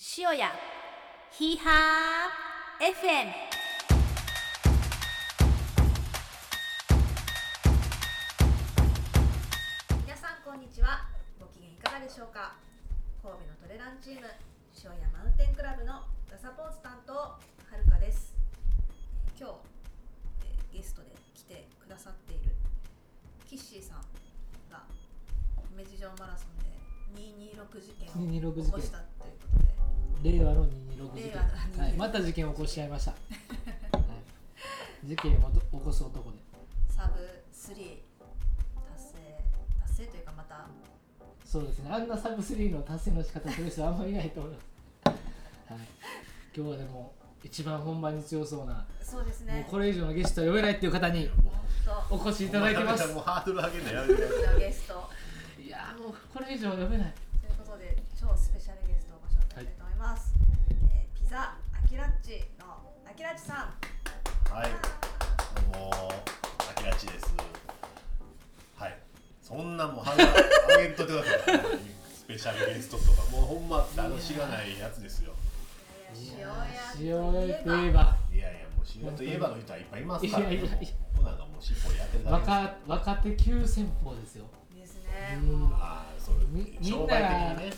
塩屋ヒーハー FM 皆さんこんにちは。ご機嫌いかがでしょうか？神戸のトレランチーム塩屋マウンテンクラブのガサポーツ担当はるかです。えー今日、えーゲストで来てくださっているキッシーさんが姫路城マラソンで226事件を226起こしたということで令和の226事件、令和の226はい、また事件を起こしちゃいました、はい、事件を起こす男で。サブ3達成達成というかまた。そうですね。あんなサブ3の達成の仕方する人あんまりいないと思います、はい、今日はでも一番本番に強そうな、そうですね。もうこれ以上のゲストは呼べないっていう方にとお越しいただいてます。もうハードル上げるのやめて。ゲスト。いやーもうこれ以上呼べないザアキラッチのアキラッチさん。はい。どうもあきらちです。はい。そんなもうハードル上げんとってください。スペシャルゲストとかもうほんまあの知らないやつですよ。いや塩いや屋塩といえば。いやいやもう仕事といえばの人はいっぱいいますから。いやいやいやもうなんかもう尻尾やってるだけです。若若手急先鋒ですよ。ですね、うん。ああそう。みみん商なね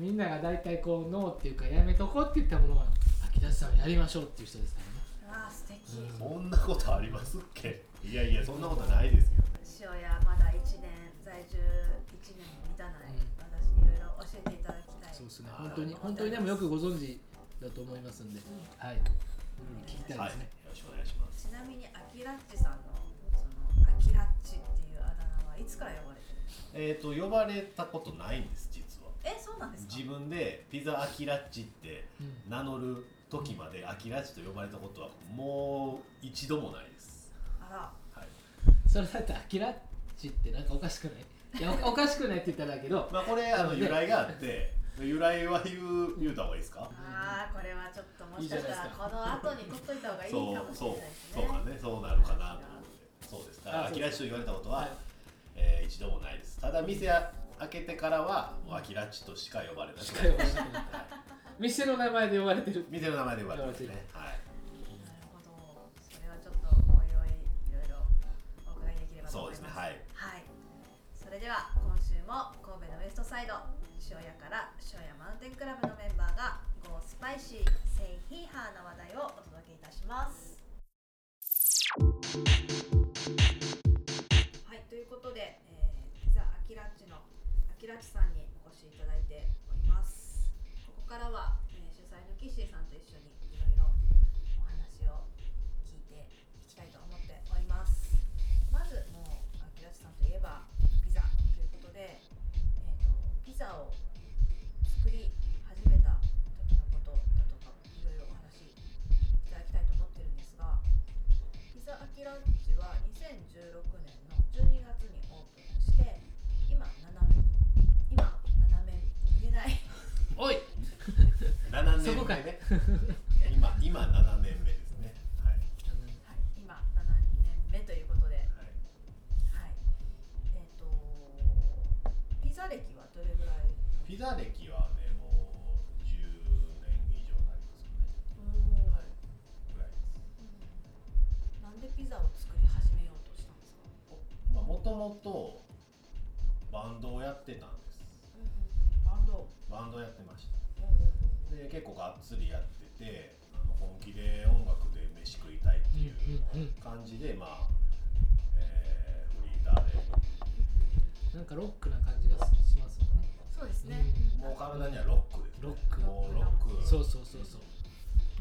みんなが大体こうノーっていうかやめとこうって言ったものは秋田さんやりましょうっていう人ですからね。わあ素敵、うん。そんなことありますっけ？いやいやそんなことないですけどね。塩屋まだ1年在住1年も満たない、うん。私にいろいろ教えていただきたい。そうですね。本当に本当にでもよくご存知だと思いますんで、はい。いろいろ聞きたいはいよですね、ろしくお願い。しますちなみにアキラッチさんのそのアキラッチっていうあだ名はいつから呼ばれてるんですか？えっ、と呼ばれたことないんです実はえそうなんですか？自分でピザアキラッチってうん。名乗る時までアキラッチと呼ばれたことはもう一度もないです、あら。はい。それだってアキラッチってなんかおかしくない？いやおおかしくないって言ったらだけどまあ、これあの由来があって由来は言う言うた方がいいですか？あーこれはちょっともしかしたらこの後に取っといた方がいいかそうもしそうれないですねそうか。ねそうなるかなと思ってそうですだからあアキラッチと言われたことは、はいえー一度もないですただ店開けてからはもうアキラッチとしか呼ばれない。しか呼ばれない。はい店の名前で呼ばれてる。店の名前で呼ばれてますね。はい。なるほど。それはちょっとおいおいいろいろお伺いできればとそう思います。ですね。はい。はい。それでは今週も神戸のウエストサイド塩屋から塩屋マウンテンクラブのメンバーが Go スパイシーセイヒーハーな話題をお届けいたしますアキラッチさんにお越しいただいております。ここからは、えー主催のキッシーさんと一緒にいろいろお話を聞いていきたいと思っております。まずもうアキラッチさんといえばピザということで、えー、とピザを7そこか。い年目ね今今7年目ですね。はい、はい、今7年目ということで、はい、はい。えっ、とピザ歴はどれぐらい？ピザ歴はねもう10年以上になりますよね。うん。はいぐらいですなんでピザを作り始めようとしたんですか？まあもともとバンドをやってたんです。バンド。バンドやってました。うんうんで結構がっつりやってて本気で音楽で飯食いたいっていううんうんうん。感じでまあ、えーフリーターで。なんかロックな感じがしますもんね。そうですね。もう体にはロックです、ね、ロック。もうロック。そうそうそうそう、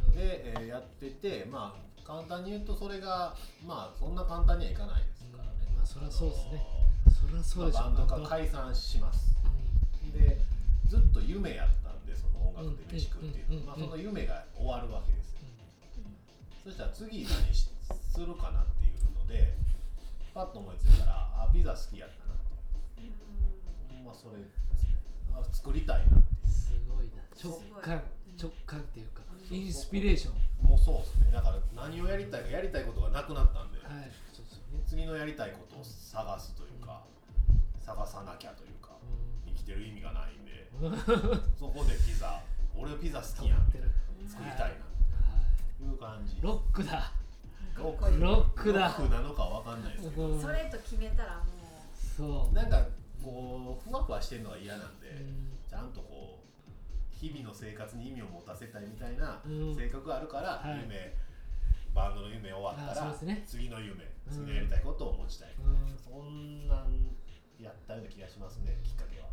うん。で、えーやっててまあ簡単に言うとそれがまあそんな簡単にはいかないですからね、まあそりゃそうですね。あそりゃそうでしょのまあバンドがい、解散します。うでずっと夢やったんでその音楽で飯食うっていう、うんまあ、その夢が終わるわけです。よ、そしたら次何しするかなっていうのでパッと思いついたらあピザ好きやったなとう。ん。まあそれですね。あ作りたいなってんすごいな。直感直感っていうかうん。インスピレーション。もうそうですね。だから何をやりたいかやりたいことがなくなったんで、はい。そう次のやりたいことを探すというか、探さなきゃというか。う生きてる意味がないんでんそこでピザ俺ピザ好きやん止まってる作りたいなはいという感じ。ロックだ。ロックだ。ロックなのかわかんないですけど。うん。それと決めたらもそう。なんかこうふわふわしてるのが嫌なんで、うん。ちゃんとこう日々の生活に意味を持たせたいみたいなうん。性格があるから、はい。夢バンドの夢終わったら、ですね。次の夢うん。次のやりたいことを持ちたい、うん。そんなんやったような気がしますねきっかけは、う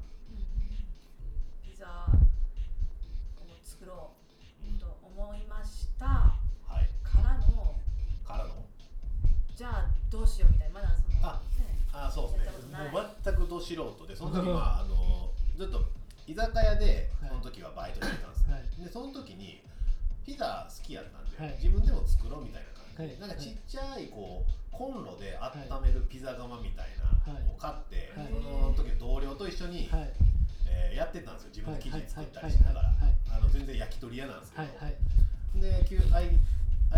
ピザを作ろうと思いました。はい。からのからの？じゃあどうしようみたいなまだそのあねあそうですね。もう全くど素人でその時はあのずっと居酒屋ではい。その時はバイトしてたんですよ、はい。でその時にピザ好きやったんで、はい。自分でも作ろうみたいな感じで、はい。なんかちっちゃいこうコンロで温めるピザ窯みたいなのを買って、はい。その時の同僚と一緒に、はいえーやってたんですよ。自分で生地作ったりしながら。全然焼き鳥屋なんですけど、はいはい。で休空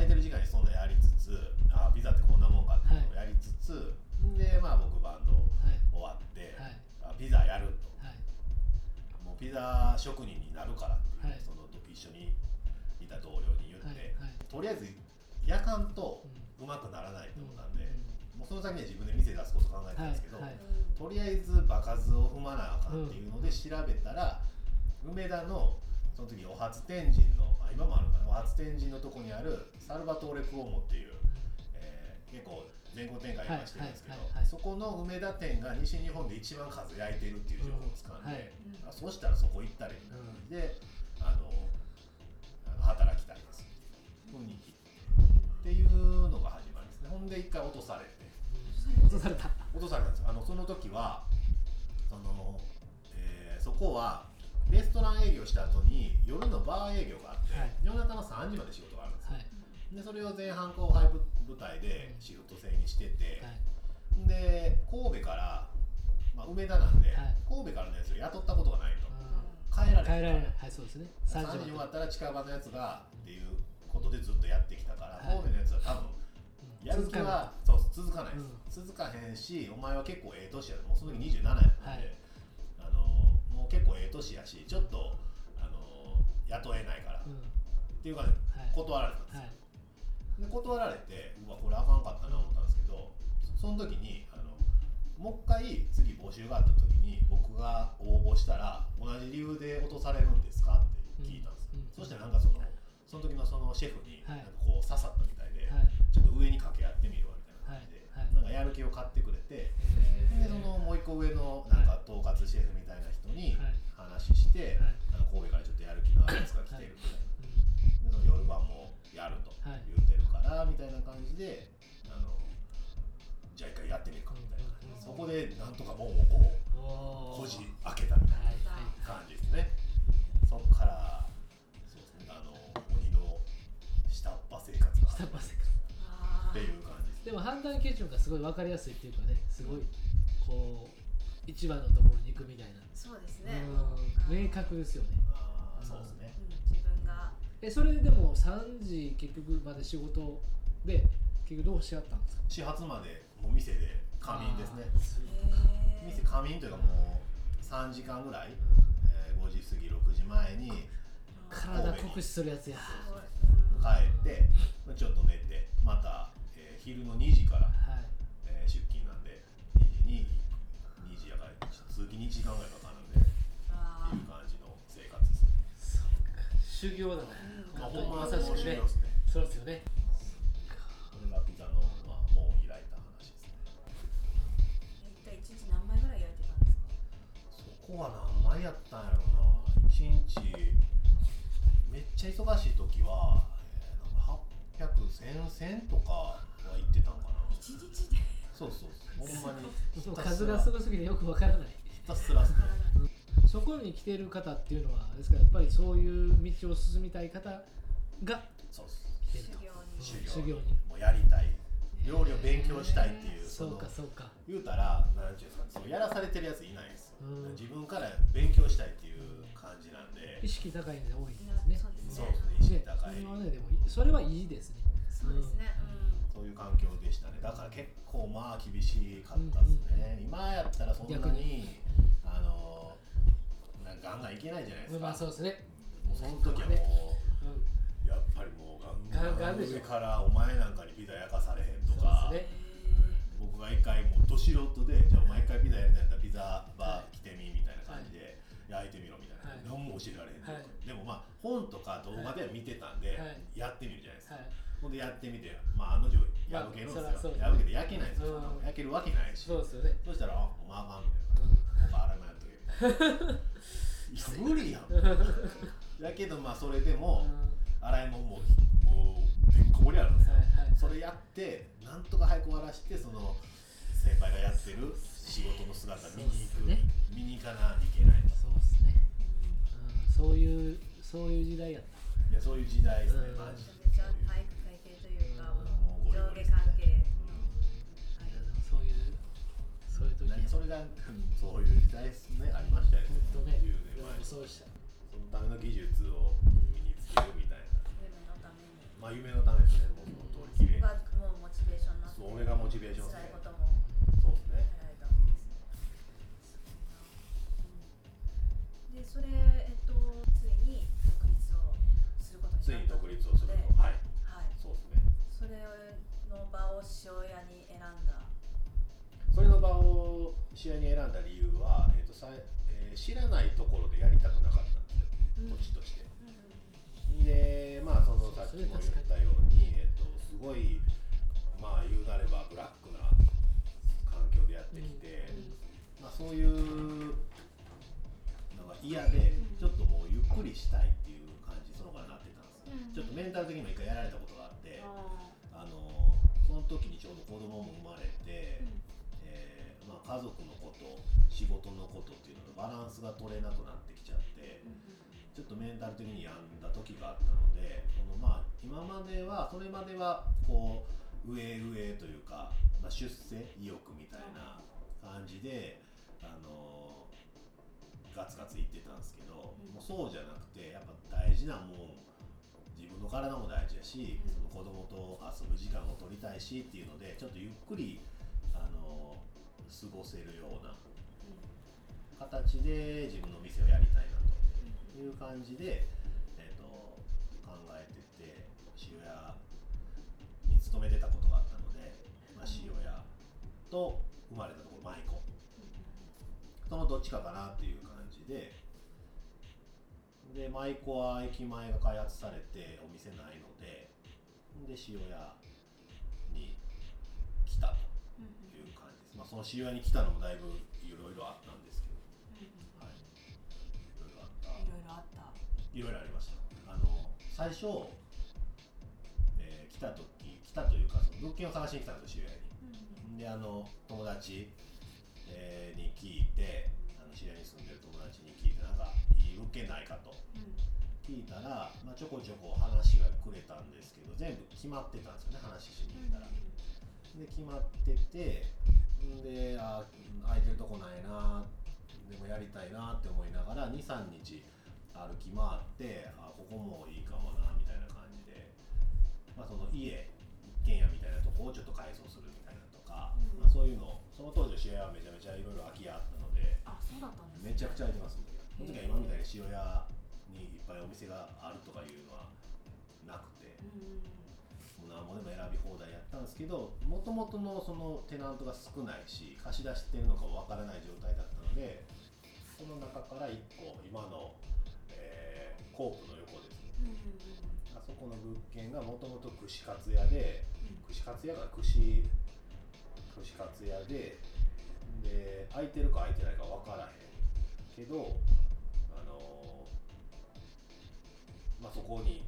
いてる時間にそんなやりつつあピザってこんなもんかっていうのをやりつつ、でまあ僕バンドはい。終わって、はい。あピザやると。はい。もうピザ職人になるからっていう、はい。その時一緒にいた同僚に言って、はい。はい。とりあえず焼かんとうまくならないと思ったんで、もうその先には自分で店出すこと考えてたんですけど、はいはい。とりあえず場数を踏まなあかんっていうので調べたら、梅田のその時お初天神のあ今もあるのかなお初天神のとこにあるサルバトーレ・クオモっていう、えー結構全国展開今してるんですけど、そこの梅田店が西日本で一番数焼いてるっていう情報をつかんで、うん。はいあそうしたらそこ行ったらいいなであのあの働きたいです。雰囲気っていうのが始まりですね。ほんで一回落とされて落とされた。落とされたんです。よあのその時はその、えーそこはレストラン営業した後に夜のバー営業があって、はい。夜中の3時まで仕事があるんですよ、はい。でそれを前半後輩部部隊でシフト制にしてて、はい。で神戸から、まあ、梅田なんで、はい。神戸からのやつを雇ったことがないと、うん。帰られ帰られない。はいそうですね。3 3時時終わったら近場のやつがっていうことでずっとやってきたから、はい。神戸のやつは多分やる気はそう続かない。です、続かへんしお前は結構ええ年やもうその時27やったんで、はい。あのもう結構ええ年やしちょっとあの雇えないから、っうん。ていうかねはい。断られたんですよ、はい。で断られてうわこれあかんかったな思ったんですけどそその時にあのもう一回次募集があった時に僕が応募したら同じ理由で落とされるんですかって聞いたんです、うん。うん。そしたらなんかそのその時のそのシェフにはないんかこう刺さったみたいで、はいちょっと上に掛け合ってみるわみたいな感じで、はい。なんかやる気を買ってくれて、えー。でそのもう一個上のなんか統括シェフみたいな人にはい。話して、はい。あの神戸からちょっとやる気のあるやつが来てるみたいな。でその夜晩もやるとはい。言ってるからみたいな感じであのじゃあ一回やってみるかみたいな。うん。そこでなんとか門をこうこじ開けたみたいな感じですね。そっから端生活が下っていう感じですでも判断基準がすごい分かりやすいっていうかねすごいこう一番のところに行くみたいな、そうですね。うん明確ですよね。あーそうですね。うん。自分が。えそれでも3時結局まで仕事で結局どうし合ったんですか？始発までもう店で仮眠ですね。店仮眠というかもう3時間ぐらい、えー5時過ぎ6時前に体酷使するやつや。すごいうん帰ってちょっと寝てまた、えー昼の2時から、はい。えー出勤なんで2時に2時やから通勤に1時間ぐらいかかるんでってあいう感じの生活ですそうか。修行だねうんまあ、ほんままさしくね。そうですよね。これがピザの、まあ、門を開いた話ですね。ー一体一日何枚ぐらい焼いてたんですか？そこは何枚やったんやろな。1日めっちゃ忙しい時は、客千千とかは行ってたんかな。一日で。そうそうそう。ほんまに数がすごすぎてよくわからない。ひたすら。すねそこに来てる方っていうのはですからやっぱりそういう道を進みたい方が来てると。修行。に。修行にもうやりたい。料理を勉強したいっていうそうのかそうか。言うたらなんていうんですかそのやらされてるやついないんですよ、うん。自分から勉強したいっていう感じなんで、意識高いんで多いですね。そうですね意識ね高い。それはねでもいいそれはいいですね。そうですね。そういう環境でしたね。だから結構まあ厳しかったですね、今やったらそんな逆に。あのなんかガンガンいけないじゃないですか、まあそうですね。その時はもうやっぱりもうガンガンガンガン上からお前なんかにピザ焼かされへんとか、ね。僕が一回もうど素人でじゃあお前一回ピザやりたいんだったらピザバー来てみみたいな感じで焼いてみろみたいな、はい。何も教えられへんはい。でもまあ本とか動画では見てたんで、はい。やってみるじゃないですか、はい。ほんでやってみてまあ案の定破けるんですよ、破けて焼けないんですよ、うん。焼けるわけないし。そうですよね。そしたらあもうあかんみたいな。他洗いまやっとけいや無理やん。だけどまあそれでも、洗い物ももうてんこ盛りあるんですよ、はいはいそれやってなんとか早く終わらしてその先輩がやってる仕事の姿見に行く、ね見に行かないといけないとそうですね、うん、そういうそういう時代やったいやそういう時代ですね、うんマジで体育会系というか、もう上下関係いやでもそういうそういう時それがうんそういう時代ですねありましたよね本当ねそうしたそのための技術を身につけるみたいなまあ夢のためですねもうその通り綺がもうモチベーションになってそれがモチベーションですね辛いこともそうですね。やられたんですねうんでそれえっとついに独立をすることになったついに独立をすると。ではい。はい。そうですね。それの場を塩屋に選んだ。それの場を試合に選んだ理由は、えーとさえー知らないところでやりたくなかったんですよ、うん。土地として。うんで、まあ、そのさっきも言ったように、えー、とすごい、まあ、言うなればブラックな環境でやってきて、まあ、そういうのが嫌で、ちょっともうゆっくりしたいっていう感じ、そのからなってたんですよ。うんちょっとメンタル的にも一回やられたことがあって、ああのその時にちょうど子供も生まれて、えーまあ、家族のこと仕事のことっていうのとバランスが取れなくなってきちゃってちょっとメンタル的に病んだ時があったのでそのまあ今まではそれまではこう上上というか、まあ、出世意欲みたいな感じで、あのガツガツいってたんですけど、もうそうじゃなくてやっぱ大事なもん自分の体も大事やし、うんその子供と遊ぶ時間を取りたいしっていうのでちょっとゆっくり、あの過ごせるような形で自分の店をやりたいいう感じで、えー、と考えてて塩屋に勤めてたことがあったので、まあ、塩屋と生まれたところ舞妓。そのどっちかかなっていう感じで。で舞妓は駅前が開発されてお店ないのでで塩屋に来たという感じです、まあ、その塩屋に来たのもだいぶいろいろあったんでいろいろありました。あの最初、えー来た時来たというかその物件を探しに来たんですよ塩屋に。であの友達、えーに聞いてあの知り合いに住んでる友達に聞いてなんかいい物件ないかと。聞いたら、まあ、ちょこちょこ話がくれたんですけど全部決まってたんですよね話しに行ったら。で決まっててんであ空いてるとこないなでもやりたいなって思いながら23日歩き回ってあここもいいかもなみたいな感じで、まあ、その家一軒家みたいなとこをちょっと改装するみたいなとか、うん。まあ、そういうのその当時の塩屋はめちゃめちゃいろいろ空き家あったのであそうだったんですね。めちゃくちゃ空いてますんでその時は今みたいに塩屋にいっぱいお店があるとかいうのはなくて。うんもう何もでも選び放題やったんですけどもともとのそのテナントが少ないし貸し出してるのかわからない状態だったのでその中から1個今の、えーコープの横で。すねうんうんあそこの物件がもともと串カツ屋で串カツ屋が串串カツ屋でで空いてるか空いてないか分からへんけどあのーまあそこに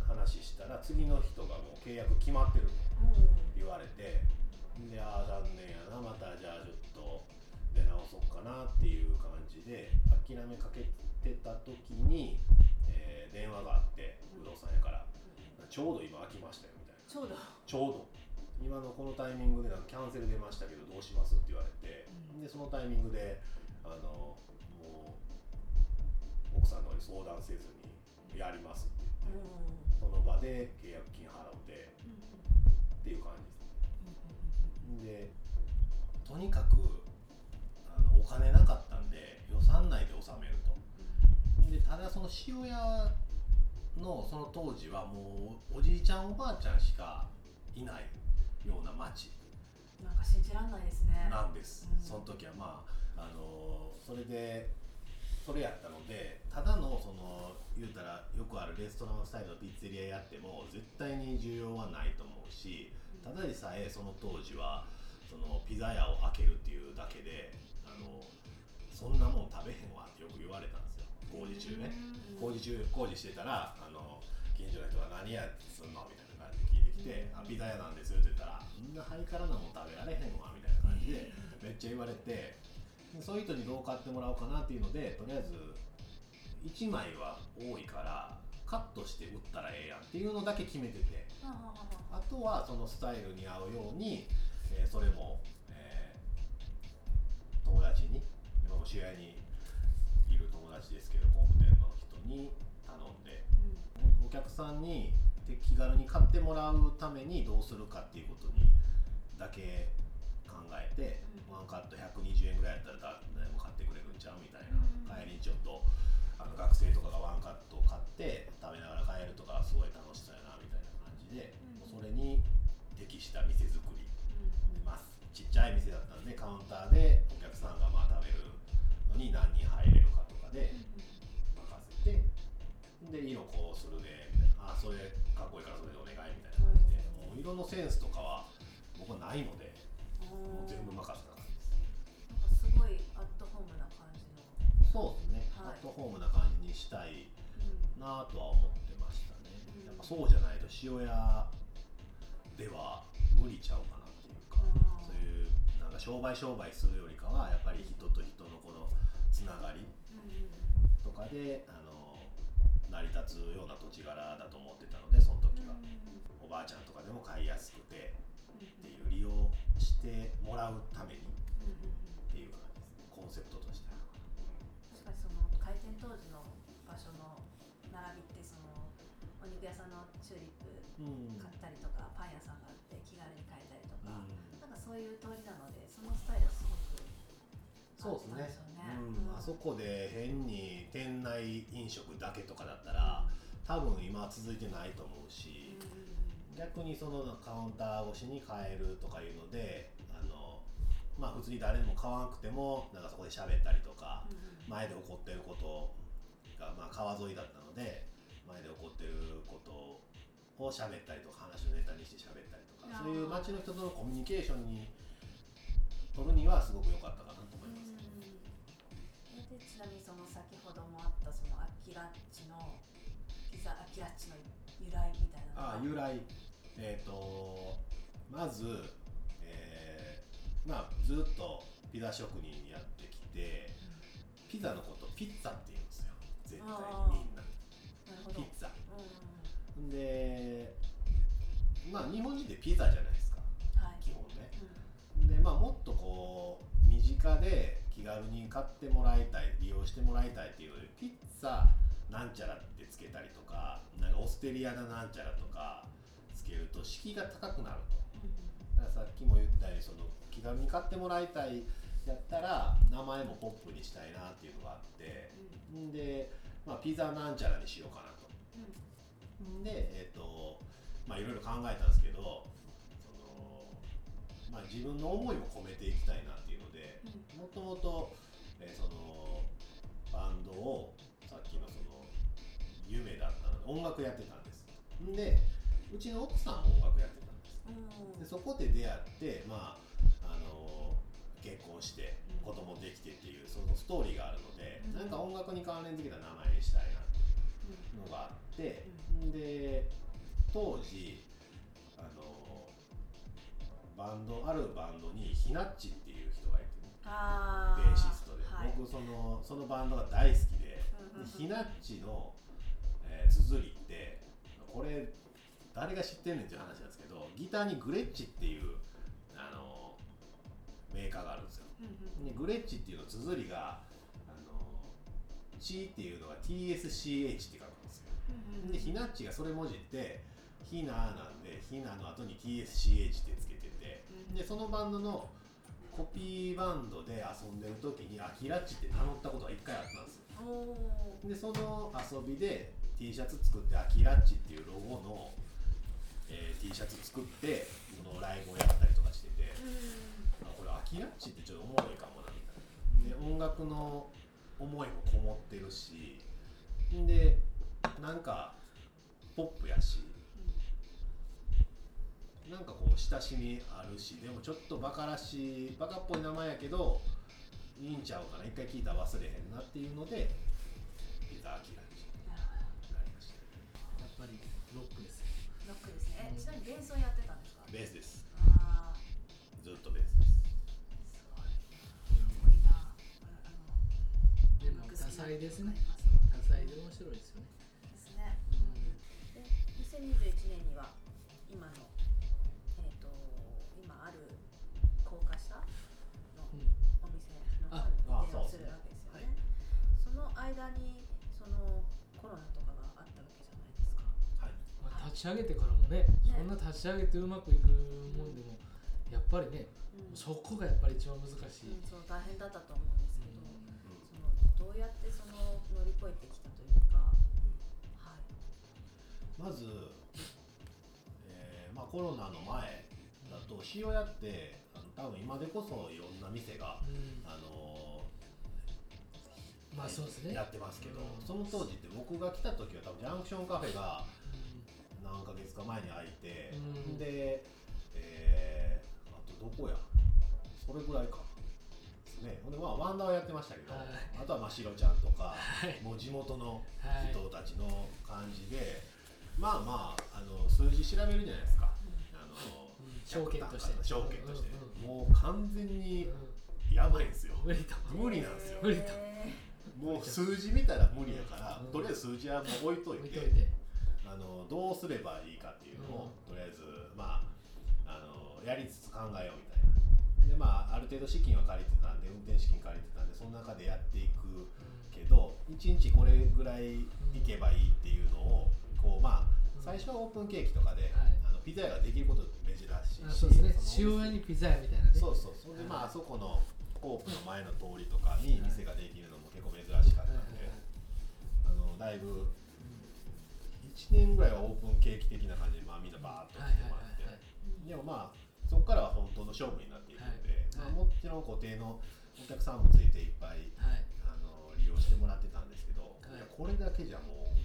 話したら次の人がもう契約決まってるとうん。言われてでああ残念やなまたじゃあちょっと出直そうかなっていう感じで諦めかけてた時に、えー電話があって不動産屋からちょうど今空きましたよみたいな。ちょうどちょうど。今のこのタイミングでなんかキャンセル出ましたけどどうします？って言われて、うん。でそのタイミングであのもう奥さんの方に相談せずにやりますって言って、うん。その場で契約金払うて。うんっていう感じですでとにかくあのお金なかったんで予算内で収める。とでただその塩屋のその当時はもうおじいちゃんおばあちゃんしかいないような町なんか信じらんないですね。なんです、うん。その時はまああのそれでそれやったのでただのその言うたらよくあるレストランスタイルのピッツェリアやっても絶対に需要はないと思うしただでさえその当時はそのピザ屋を開けるっていうだけであのそんなもん食べへんわってよく言われたんですよ工事中ね。うん。工事中工事してたらあの近所の人が「何やすんの?」みたいな感じで聞いてきて「あピザ屋なんです」って言ったら「みんなハイカラなもん食べられへんわ」みたいな感じでめっちゃ言われてでそういう人にどう買ってもらおうかなっていうのでとりあえず1枚は多いからカットして売ったらええやんっていうのだけ決めてて。あとはそのスタイルに合うように、えーそれも、えー友達に今も試合にいる友達ですけど工務店の人に頼んでお客さんにで気軽に買ってもらうためにどうするかっていうことにだけ考えて、うん。ワンカット120円ぐらいやったら誰でも買ってくれるんちゃうみたいな、うん。帰りにちょっとあの学生とかがワンカットを買って食べながら帰るとかすごい楽しそうやなみたいな感じで、うん。それに適した店作りうんうん。ますちっちゃい店だったんでカウンターでお客さんがまあ食べるのに何人で任せてで色こうするでみたいな。あそれかっこいいからそれでお願いみたいな感じで。もう色のセンスとかは僕はないのでもう全部任せた。感じですなんかすごいアットホームな感じの、そうですね、はい。アットホームな感じにしたいうん。なとは思ってましたね、うんやっぱそうじゃないと塩屋では無理ちゃうかなっていうか、そういうなんか商売商売するよりかはやっぱり人と人のこのつながりうんとかであの成り立つような土地柄だと思ってたのでその時は、おばあちゃんとかでも買いやすくてっていう利用してもらうためにっていう感じですね。コンセプトとしては。確かにその開店当時の場所の並びってそのお肉屋さんのチューリップうん。買ったりとか、パン屋さんがあって気軽に買えたりとか、うん。なんかそういう通りなのでそのスタイルはすごくそうですねうん。あそこで変に店内飲食だけとかだったら多分今は続いてないと思うし逆にそのカウンター越しに買えるとかいうのであのまあ普通に誰でも買わなくてもなんかそこで喋ったりとか前で起こってることが、まあ、川沿いだったので前で起こってることを喋ったりとか話をネタにして喋ったりとかそういう街の人とのコミュニケーションに取るにはすごく良かったかな。でちなみにその先ほどもあったそのアキラッチのピザアキラッチの由来みたいなのが。あ由来。えっ、とまず、えーまあずっとピザ職人やってきてピザのことピッツァって言うんですよ。絶対あーみんなピッツァ。うん。でまあ日本人ってピザじゃないですか。はい。基本ね。うん。でまあもっとこう身近で気軽に買ってもらいたい利用してもらいたいっていうのでピッツァなんちゃらってつけたりとかなんかオステリアななんちゃらとかつけると敷居が高くなると。だからさっきも言ったようにその気軽に買ってもらいたいやったら名前もポップにしたいなっていうのがあってん。で、まあ、ピザなんちゃらにしようかなと。ん。でえっ、とまあいろいろ考えたんですけどその、まあ、自分の思いも込めていきたい音楽やってたんです。んでうちの奥さんも音楽やってたんです。うん。でそこで出会ってまああの結婚して子供できてっていうそのストーリーがあるので、うん。なんか音楽に関連づけた名前にしたいなっていうのがあって、で当時あのバンドあるバンドにひなっちっていう人がいてベーシストで、はい。僕そのそのバンドが大好きでうんうんうん。でひなっちのえー綴りってこれ誰が知ってんねんっていう話なんですけどギターにグレッチっていうあのメーカーがあるんですよ。うんうんでグレッチっていうの綴りがあの「チ」っていうのが TSCH って書くんですよ。うんうんでひなっちがそれ文字ってひななんでひなの後に TSCH ってつけててうんでそのバンドのコピーバンドで遊んでる時にアキラッチって名乗ったことが一回あったんですよ。でその遊びで T シャツ作ってアキラッチっていうロゴの、えー T シャツ作ってそのライブをやったりとかしててうん。あこれアキラッチってちょっとおもろいかもなみたいな。で音楽の思いもこもってるしでなんかポップやしなんかこう親しみあるしでもちょっとバカらしいバカっぽい名前やけどいいんちゃうかな一回聞いたら忘れへんなっていうのでピザアキラえちなみにベースをやってたんですか？ベースです。ああずっとベースです。すごい。かっこいいなあのでも多彩ですね多彩で面白いですよね。ですね。で、2021ち上げてからもねそんな立ち上げてうまくいくもんでもやっぱりねうん、そこがやっぱり一番難しい、うんそう大変だったと思うんですけど、うん。そのどうやってその乗り越えてきたというか、はい。まず、えーまあ、コロナの前だと塩屋ってあの多分今でこそいろんな店が、うん。あのまあそうですね。やってますけど、うんその当時って僕が来た時は多分ジャンクションカフェがう何ヶ月か前に開いて、うん。で、えーあとどこや？それぐらいか。ですね。ほんでまあワンダーはやってましたけど、はい。あとはまあシロちゃんとか、はい。もう地元のはい人たちの感じで、まあまああの数字調べるじゃないですか。あのうん証券として。証券として、うんもう完全にやばいんですよ。無理と無理なんですよ。無理とえもう数字見たら無理やから、うん。とりあえず数字はもう置いといてあのどうすればいいかっていうのを、とりあえずまああのやりつつ考えようみたいな。でまあある程度資金は借りてたんで運転資金借りてたんでその中でやっていくけど1日これぐらい行けばいいっていうのをこうまあうん。最初はオープンケーキとかで、はい。あのピザ屋ができること珍しいしあそうですね。塩屋にピザ屋みたいなね。そうそうそれでまああそこのコープの前の通りとかに店ができるのも結構珍しかったんで、あのだいぶ1年ぐらいはオープンケーキ的な感じで、まあ、みんなバーッとはい来てもらって、でもまあそこからは本当の勝負になっていくので、はい。まあ、もちろん固定のお客さんもついていっぱいはい。あの利用してもらってたんですけど、い。いやこれだけじゃもう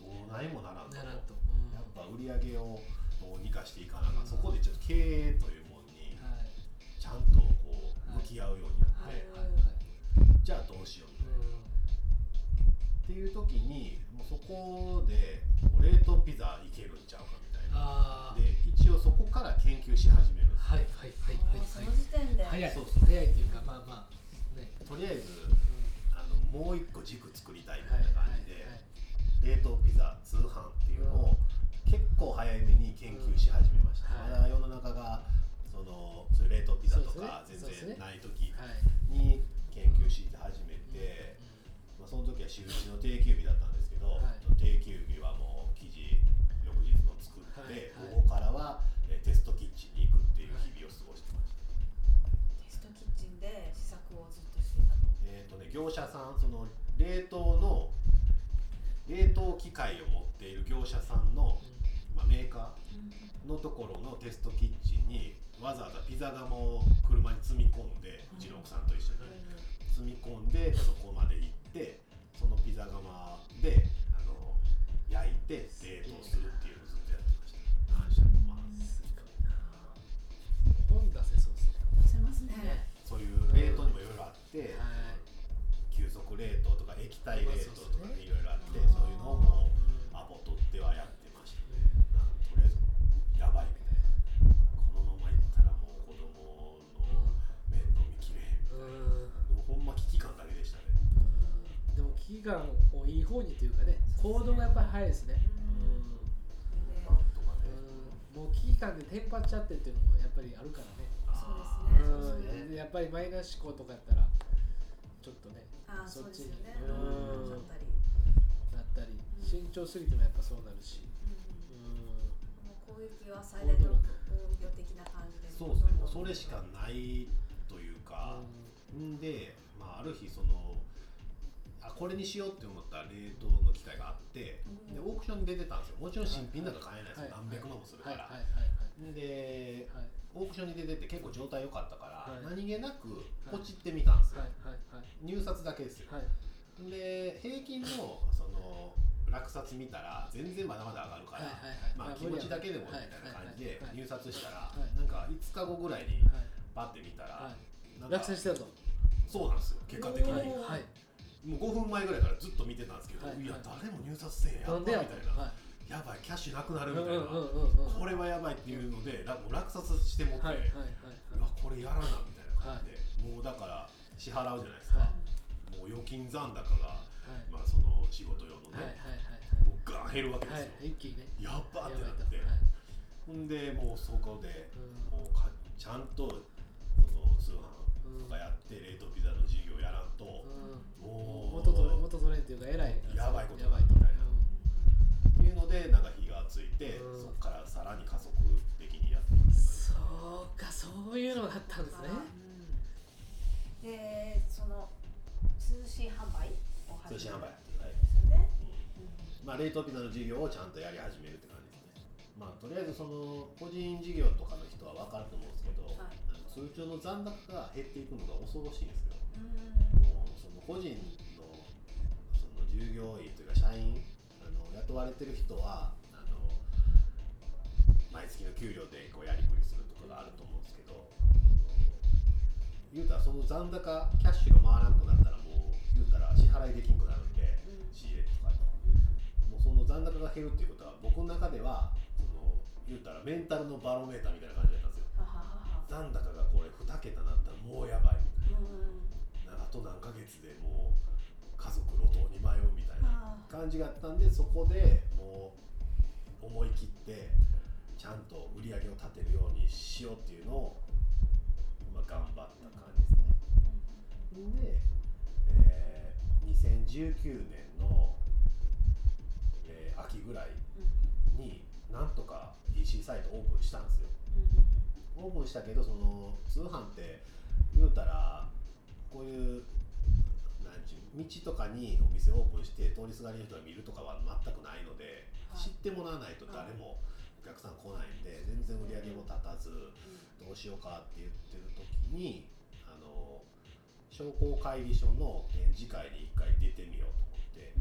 どうないもならんと。やっぱ売り上げをどうにかしていかなあかん。そこでちょっと経営というものにはい。ちゃんとこう向き合うようになって、じゃあどうしよう。っていう時にもうそこで冷凍ピザいけるんちゃうかみたいな。で一応そこから研究し始めるんではいはいはいはいー、その時点で、早い。そうそう早いっていうかまあまあね。とりあえずうん。あのもう一個軸作りたいみたはいいな感じで、冷凍ピザ通販っていうのを結構早めに研究し始めました、うんまだ世の中がそのそういう冷凍ピザとか全然ない時に研究し始めて、まあ、その時は週1の定休日だったんですけど、はい。定休日はもう生地翌日の作って、はい。はい。午後からは、えーテストキッチンに行くっていう日々を過ごしてました。テストキッチンで試作をずっとしていたと。えーとね、業者さんその冷凍の冷凍機械を持っている業者さんの、まあ、メーカーのところのテストキッチンにわざわざピザ窯を車に積み込んでうちの奥さんと一緒に積み込んでそこまで行って膝釜でテンパっちゃってっていうのもやっぱりあるからね。そうですね。うんでやっぱりマイナス思考とかやったらちょっとねあー、そっちそうですよね。うん。ちゃったり。なったり。うん。慎重すぎてもやっぱそうなるし。うん。うん。もう攻撃は最大の防御的な感じで。そうですね。もうそれしかないというか。ん。で、まあ、ある日そのあこれにしようって思った冷凍の機械があって、うん。でオークションに出てたんですよ。もちろん新品なんか買えないですよ、はい。何百万もするから、はい。はい。はいではいオークションに出てて結構状態良かったから、はい。何気なくポチってみたんですよ、入札だけですよ、はい。で平均のその落札見たら全然まだまだ上がるから、まあ、気持ちだけでもみたいな感じで入札したら、はい。なんか5日後ぐらいにはい。パッて見たら、落選してたぞそうなんですよ結果的に、もう5分前ぐらいからずっと見てたんですけど、はいい、やはい誰も入札せえやなんみたいな、はいやばいキャッシュなくなるうんみたいな、これはやばいっていうので落札してもって、はいはいこれやらなみたいな感じで、もうだから支払うじゃないですか、はもう預金残高が、はい。まあ、その仕事用のはいね、はいもうガン減るわけですよ、一気にね。やっばってなって、ほんでもうそこでともうかちゃんとその通販とかやって冷凍ピザの事業やらんと、もう元取れ元取れっていうったんですね。うん。でその通信販売を始め通信販売、はいですよね、うん。まあ、冷凍ピザの事業をちゃんとやり始めるって感じですね。まあとりあえずその個人事業とかの人は分かると思うんですけど、はい。通帳の残高が減っていくのが恐ろしいんですよ。うん。もうその個人のその従業員というか社員あの雇われてる人はあの毎月の給料でこうやりくりするとかがあると思うんですけど言うたらその残高キャッシュが回らなくなったらもう言うたら支払いできんくなるんでうん。仕入れとかに。もうその残高が減るっていうことは僕の中ではその言うたらメンタルのバロメーターみたいな感じだったんですよ。残高がこれ2桁なったらもうやばいみたいな。うん。あと何ヶ月でもう家族路頭に迷うみたいなあ。感じがあったんでそこでもう思い切ってちゃんと売り上げを立てるようにしようっていうのを、まあ、頑張った感じですね。で、えー2019年の、えー秋ぐらいうんになんとか EC サイトオープンしたんですよ。うんオープンしたけどその通販って言うたらこういうなんちゅう道とかにお店オープンして通りすがりの人が見るとかは全くないので、はい知ってもらわないと誰もお客さん来ないんで全然売り上げも立たずどうしようかって言ってる時にあの商工会議所の展示会に一回出てみようと思って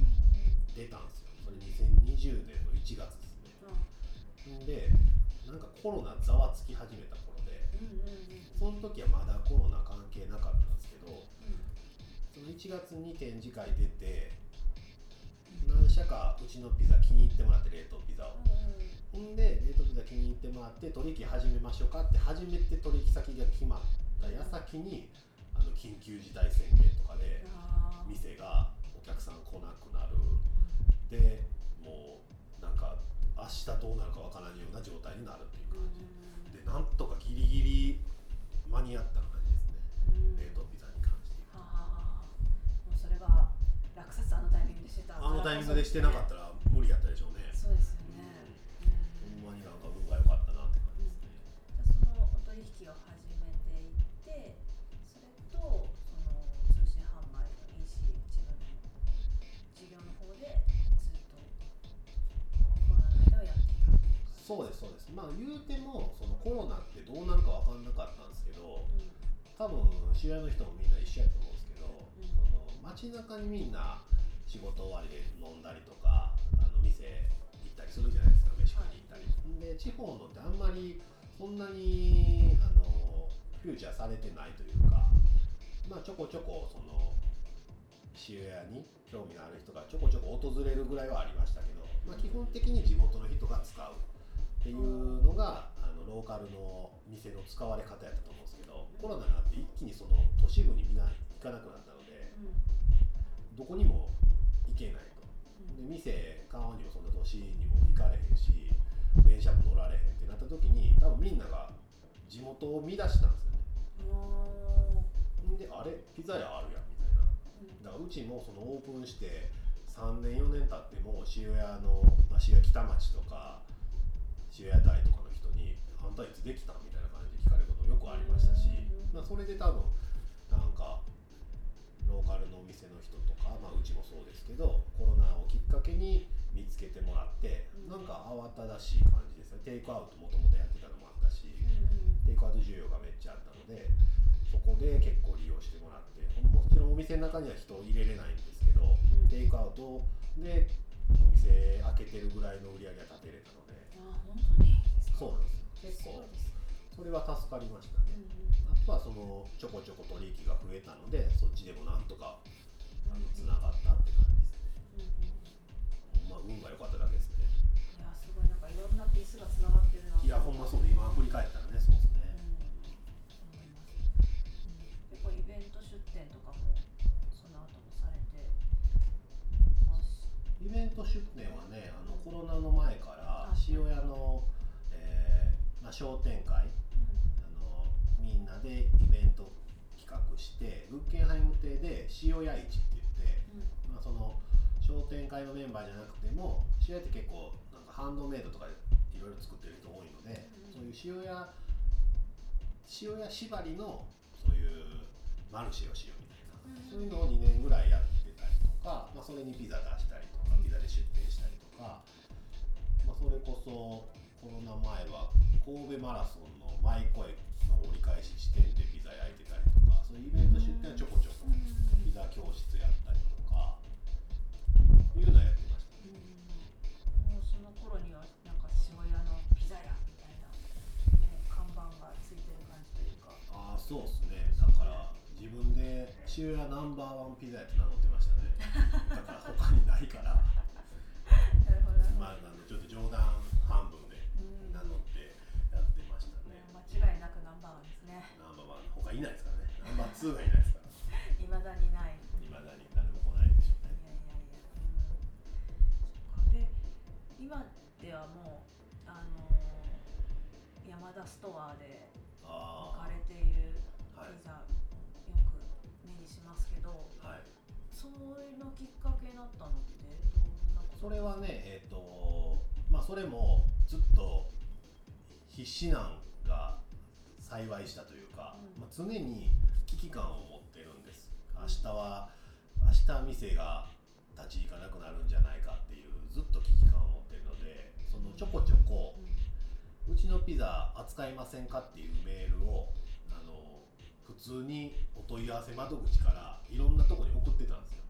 出たんですよ。それ2020年の1月ですね。ん。でなんかコロナざわつき始めた頃でその時はまだコロナ関係なかったんですけどその1月に展示会出て何社かうちのピザ気に入ってもらって冷凍ピザを。ほんで冷凍ピザ気に入ってもらって取引始めましょうかって初めて取引先が決まった矢先にあの緊急事態宣言とかで店がお客さん来なくなる。でもうなんか明日どうなるかわからないような状態になるっていう感じ。でなんとかギリギリ間に合った感じですね。うん。冷凍ピザに関してはあ。もうそれが落札あのタイミングでしてたあのタイミングでしてなかったら知り合いの人もみんな一緒やと思うんですけど、んその街中にみんな仕事終わりで飲んだりとかあの店行ったりするじゃないですか飯食いに行ったり、で地方のってあんまりそんなにあのフューチャーされてないというかまあちょこちょこその塩屋に興味のある人がちょこちょこ訪れるぐらいはありましたけど、まあ、基本的に地元の人が使うっていうのがあのローカルの店の使われ方やったと思うんですけどコロナになって一気にその都市部にみんな行かなくなったのでうん。どこにも行けないと。で店買うにもそんな都市にも行かれへんし電車も乗られへんってなった時に多分みんなが地元を見出したんですよね。であれピザ屋あるやんみたいな。うだからうちもそのオープンして3年4年経っても塩屋の、まあ、塩屋北町とか塩屋台とかの人に「あんたいつできた?」みたいな感じで聞かれることよくありましたし、まあ、それで多分なんかローカルのお店の人とか、まあ、うちもそうですけどコロナをきっかけに見つけてもらって、うん。なんか慌ただしい感じですね。テイクアウトもともとやってたのもあったし、テイクアウト需要がめっちゃあったのでそこで結構利用してもらってもちろんお店の中には人を入れれないんですけど、ん。テイクアウトでお店開けてるぐらいの売り上げが立てれたので。あ本当に？そうなんですよ。結構それは助かりましたね、あとはそのちょこちょこ取引が増えたのでそっちでもなんとかあのつながったって感じですね。まあ運が良かっただけですね。いやすごいなんかいろんなピースがつながってるな。いやほんまそうで今振り返ったらねそうですね。結構イベント出店とかもその後もされてイベント出店はねあのコロナの前から塩屋の、えーまあ、商店会あのみんなでイベント企画してグッケンハイム亭で塩屋市って言って、まあ、その商店会のメンバーじゃなくても塩屋って結構なんかハンドメイドとかいろいろ作ってる人多いので、うん。そういう塩屋塩屋縛りのそういうマルシェをしようみたいな、うん。そういうのを2年ぐらいやってたりとか、まあ、それにピザ出したりとかピザで出店したりとか、まあ、それこそコロナ前は神戸マラソンの舞妓の折り返し地点でピザ焼いてたりとかそういうイベント出店はちょこちょこピザ教室やったりとかいうのはやってました。ね。もうその頃にはなんか塩屋のピザ屋みたいな、ね、看板がついてる感じというか。ああそうですね。だから自分で塩屋ナンバーワンピザやって名乗ってましたね。だから他にないから。なるほど。まああのちょっと冗談いないですからね。ナンバーツーがいないですから。いまだにない。いまだに誰も来ないでしょうね。いやいやいや、うん、で今ではもうあのー山田ストアで置あかれているあはいピザ、よく目にしますけどはい。それのきっかけになったのってどんなことそれはねえっ、とまあそれもずっと必死なんが幸いしたというか、うん。まあ、常に危機感を持ってるんです。明日は明日店が立ち行かなくなるんじゃないかっていうずっと危機感を持ってるのでそのちょこちょこうちのピザ扱いませんかっていうメールをあの普通にお問い合わせ窓口からいろんなとこに送ってたんですよ。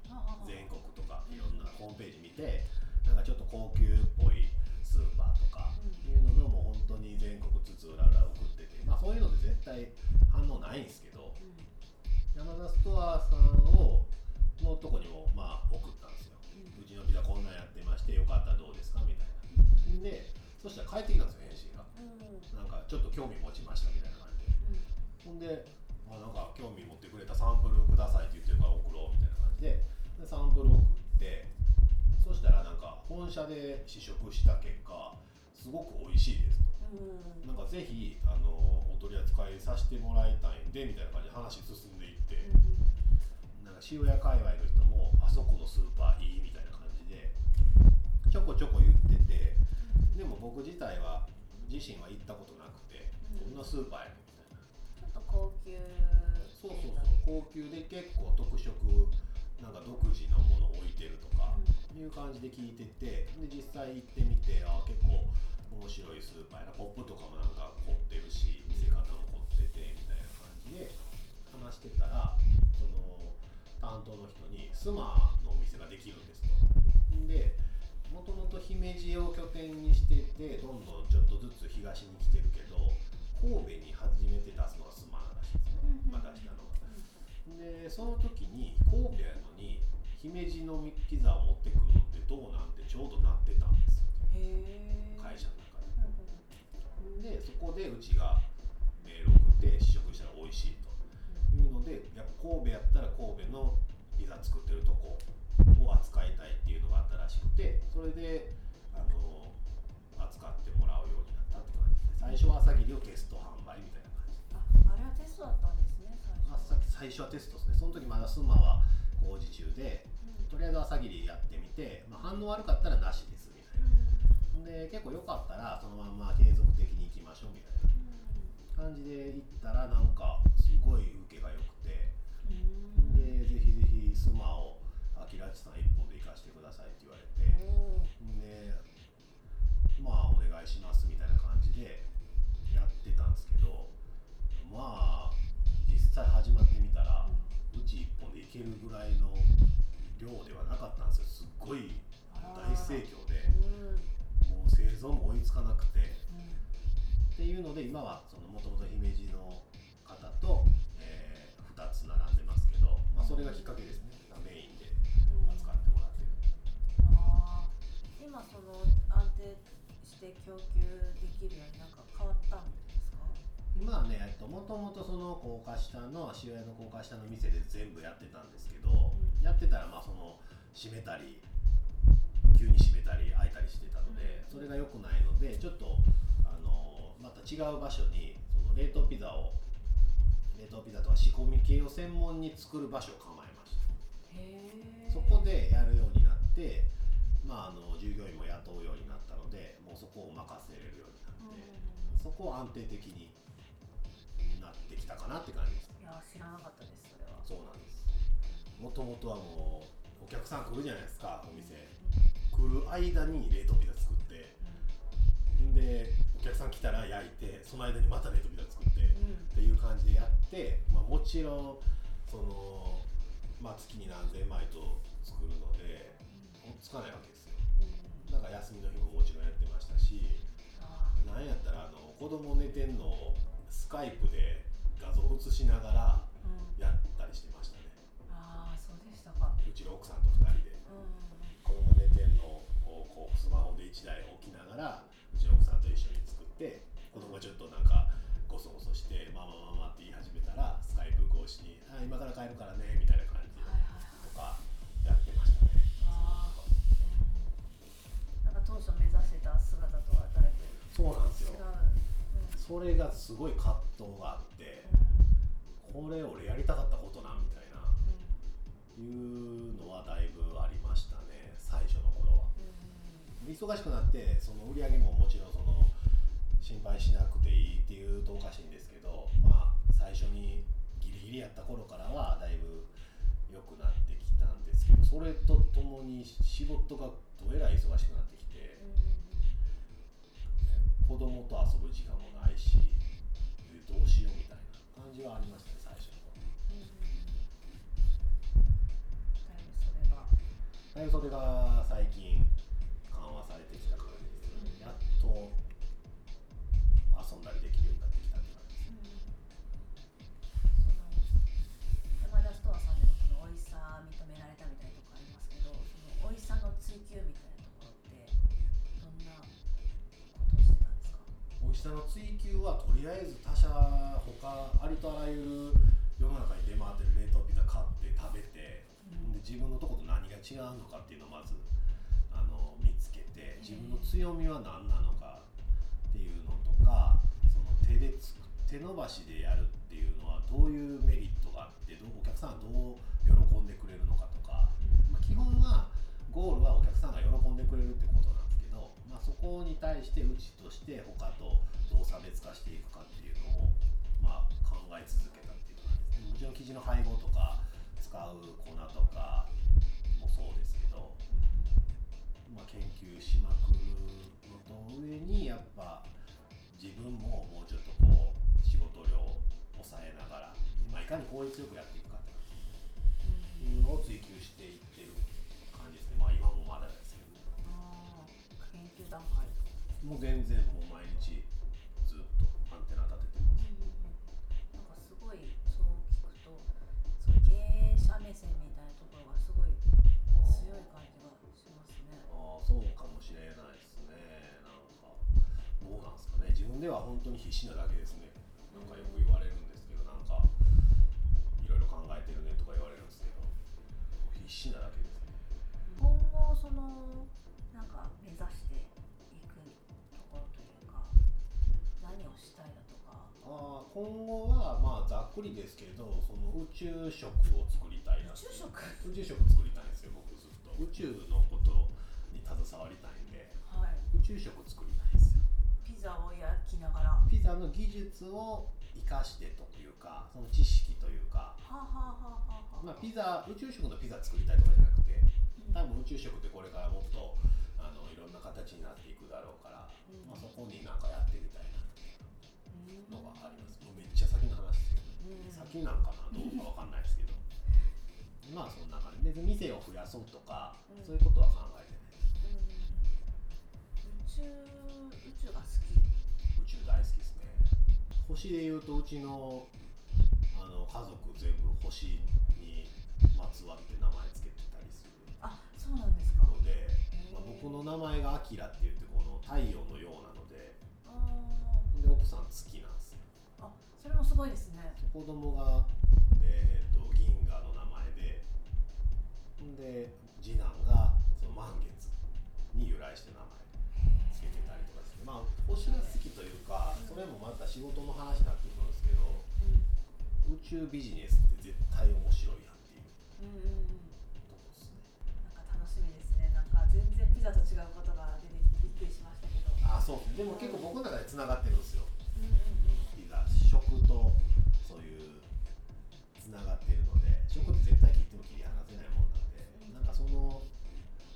全国とかいろんなホームページ見てなんかちょっと高級っぽいスーパーとかうん。いうののもう本当に全国津々浦々そういうので絶対反応ないんですけどうん。山田ストアさんをのとこにもまあ送ったんですよ。うちのピザこんなんやってましてよかったらどうですかみたいな。でそしたら帰ってきたんですよ返信が。うん。うんなんかちょっと興味持ちましたみたいな感じで。うん。ほんで、あなんか興味持ってくれたサンプルくださいって言ってるから送ろうみたいな感じで。でサンプル送ってそしたらなんか本社で試食した結果すごく美味しいですと。うん。なんかぜひあのお取り扱いさせてもらいたいんでみたいな感じで話進んでいって、なんか塩屋界隈の人もあそこのスーパーいいみたいな感じでちょこちょこ言っててでも僕自体は自身は行ったことなくて、うん。こんなスーパーやねんみたいな。ちょっと高級そうそうそう高級で結構特色なんか独自のものを置いてるとかいう感じで聞いててで実際行ってみてあ結構面白いスーパーやなポップとかもなんか凝ってるし見せ方も凝っててみたいな感じで話してたらその担当の人にスマのお店ができるんですと。でもともと姫路を拠点にしててどんどんちょっとずつ東に来てるけど神戸に初めて出すのがスマらしいですね、まあ、出したのが。でその時に神戸やのに姫路のピザを持ってくるのってどうなんてちょうどなってたんですへえ会社の中で。でそこでうちがメール送って試食したら美味しいというのでやっぱ神戸やったら神戸のピザ作ってるとこを扱いたいっていうのがあったらしくてそれであの扱ってもらうようになったって感じです最初は朝霧をテスト販売みたいな感じ。ああれはテストだったんですね最初朝最初はテストですね。その時まだスマは工事中でとりあえず朝霧やってみて、まあ、反応悪かったらなしですで結構良かったらそのまま継続的に行きましょうみたいな感じで行ったらなんかすごい受けが良くて。でぜひぜひスマをアキラッチさん一本で行かせてくださいって言われて。でまあお願いしますみたいな感じでやってたんですけどまあ実際始まってみたらうち一本でいけるぐらいの量ではなかったんですよ。すっごい大盛況で。うんもう製造も追いつかなくて。うんっていうので今はそのもともと姫路の方と、え2つ並んでますけど、まあ、それがきっかけですね。メインで扱ってもらってる。あー。今その安定して供給できるようになんか変わったんですか？今はねもともとその高架下の塩屋の高架下の店で全部やってたんですけど、うん。やってたらまあその閉めたり急に閉めたり開いたりしてたので、それが良くないのでちょっとあのまた違う場所にその冷凍ピザを冷凍ピザとか仕込み系を専門に作る場所を構えました。そこでやるようになって、まあ、あの従業員も雇うようになったのでもうそこを任せれるようになって、そこを安定的になってきたかなって感じです。いや知らなかったですそれは。そうなんです。もともとはもうお客さん来るじゃないですかお店来る間に冷凍ピザ作ってんでお客さん来たら焼いてその間にまた冷凍ピザ作ってっていう感じでやって、まあ、もちろんその、まあ、月に何千枚と作るのでつかないわけですよ。だから休みの日ももちろんやってましたしなんやったらあの子供寝てんのをスカイプで画像映しながらやったりしてましたね。ああそうでしたか。うちの奥さんと2人で。子供1台置きながらうちの奥さんと一緒に作って子供がちょっとなんかゴソゴソして「ママママ」って言い始めたらスカイプ越しに「あ今から帰るからね」みたいな感じとかやってましたね。なんか当初目指してた姿とはだいぶそうなんです違う。よそれがすごい葛藤があってこれ俺やりたかったことなみたいないうのはだいぶありましたね。最初の忙しくなってその売り上げももちろんその心配しなくていいっていうとおかしいんですけどまあ最初にギリギリやった頃からはだいぶ良くなってきたんですけどそれとともに仕事がどえらい忙しくなってきて子供と遊ぶ時間もないしえどうしようみたいな感じはありましたね最初の頃。だいぶそれが最近か美味しさの追求はとりあえず他社他ありとあらゆる世の中に出回ってる冷凍ピザ買って食べて、で自分のとこと何が違うのかっていうのをまずあの見つけて自分の強みは何なのかっていうのとかその手でつく手伸ばしでやるっていうのはどういうメリットがあってどうお客さんがどう喜んでくれるのかとか、まあ基本はゴールはお客さんが喜んでくれるってことなんですけど、まあ、そこに対してうちとして他とどう差別化していくかっていうのを、まあ、考え続けたっていう感じですねもちろん生地の配合とか使う粉とかもそうですけど、まあ、研究しまくるのと上にやっぱ自分ももうちょっとこう仕事量を抑えながら、まあ、いかに効率よくやっていくかっていうのを追求していってる感じですね。まあ今もまだですけど。あー研究段階もう全然もう毎日経営者目線みたいなところがすごい強い感じがしますね。ああそうかもしれないですねなんかどうなんですかね自分では本当に必死なだけですねなんかよく言われるんですけどなんかいろいろ考えてるねとか言われるんですけど必死なだけですね今後そのなんか目指していくところというか何をしたいだとか。ああ今後はまあざっくりですけどその宇宙食を作りたいなっていう宇宙食。宇宙食作りたいんですよ僕ずっと。宇宙のことに携わりたいんで。はい。宇宙食作りたいんですよ。ピザを焼きながら。ピザの技術を生かしてというかその知識というか、まあ、ピザ宇宙食のピザ作りたいとかじゃなくて多分宇宙食ってこれからもっとあのいろんな形になっていくだろうから、うん。まあ、そこになんかやってみたいうん。なのがあります。もうめっちゃ先の話ですけど。うん。先なんかなどうかわかんないですけどまあそんな感じ別に店を増やそうとか、うん。そういうことは考えてない宇宙宇宙が好き宇宙大好きですね。星でいうとうちのあの家族全部星にまつわって名前つけてたりするあそうなんですか。ので、まあ、僕の名前が「アキラって言ってこの太陽のようなので。あで奥さん月なんですよ。ーあそれもすごいですね。で子供が、で次男がその満月に由来して名前つけてたりとかしてまあ星が好きというかそれもまた仕事の話になってくるんですけど宇宙ビジネスって絶対面白いやんっていううんうんうんとこですね。なんか楽しみですね。なんか全然ピザと違うことが出てきてびっくりしましたけど。あそう。でも結構僕の中でつながってるんですよ。うんうんピザ食とそういうつながってるので食って絶対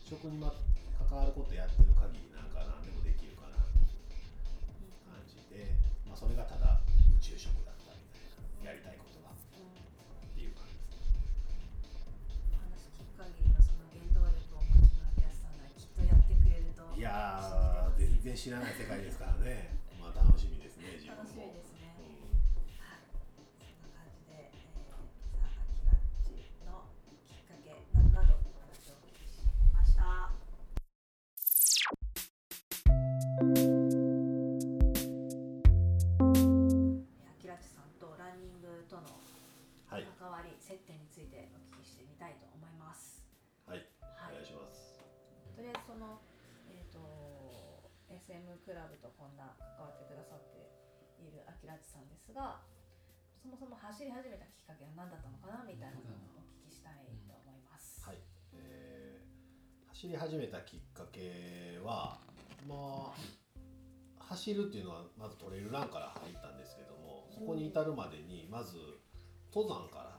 食にま関わることやってる限りなんか何でもできるかなっていう感じで、まあ、それがただ宇宙食だったみたいなやりたいことがっていう感じです話聞く限りのその原動力をお持ちの安さんがきっとやってくれるといやー全然知らない世界ですからねいてお聞きしてみたいと思います。はいはいお願いしますとりあえずその、えー、と SM クラブとこんな関わってくださっているアキラッチさんですがそもそも走り始めたきっかけは何だったのかなみたいなのをお聞きしたいと思います。はい、えー走り始めたきっかけはまあ走るっていうのはまずトレイルランから入ったんですけどもそこに至るまでにまず登山から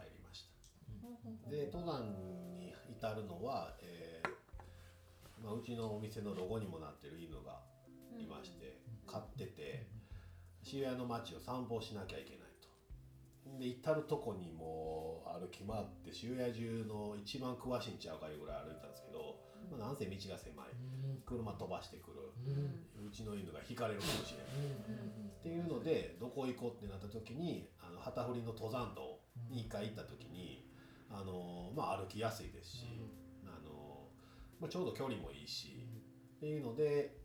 で登山に至るのは、えーまあ、うちのお店のロゴにもなってる犬がいまして飼ってて渋谷の街を散歩しなきゃいけないと。で至るとこにもう歩き回って渋谷中の一番詳しいんちゃうかいうぐらい歩いたんですけど、まあ、なんせ道が狭い。車飛ばしてくる。うちの犬が引かれるかもしれないっていうのでどこ行こうってなった時にあの旗振りの登山道に一回行った時にあの、まあ、歩きやすいですし、あのまあ、ちょうど距離もいいし、っていうので、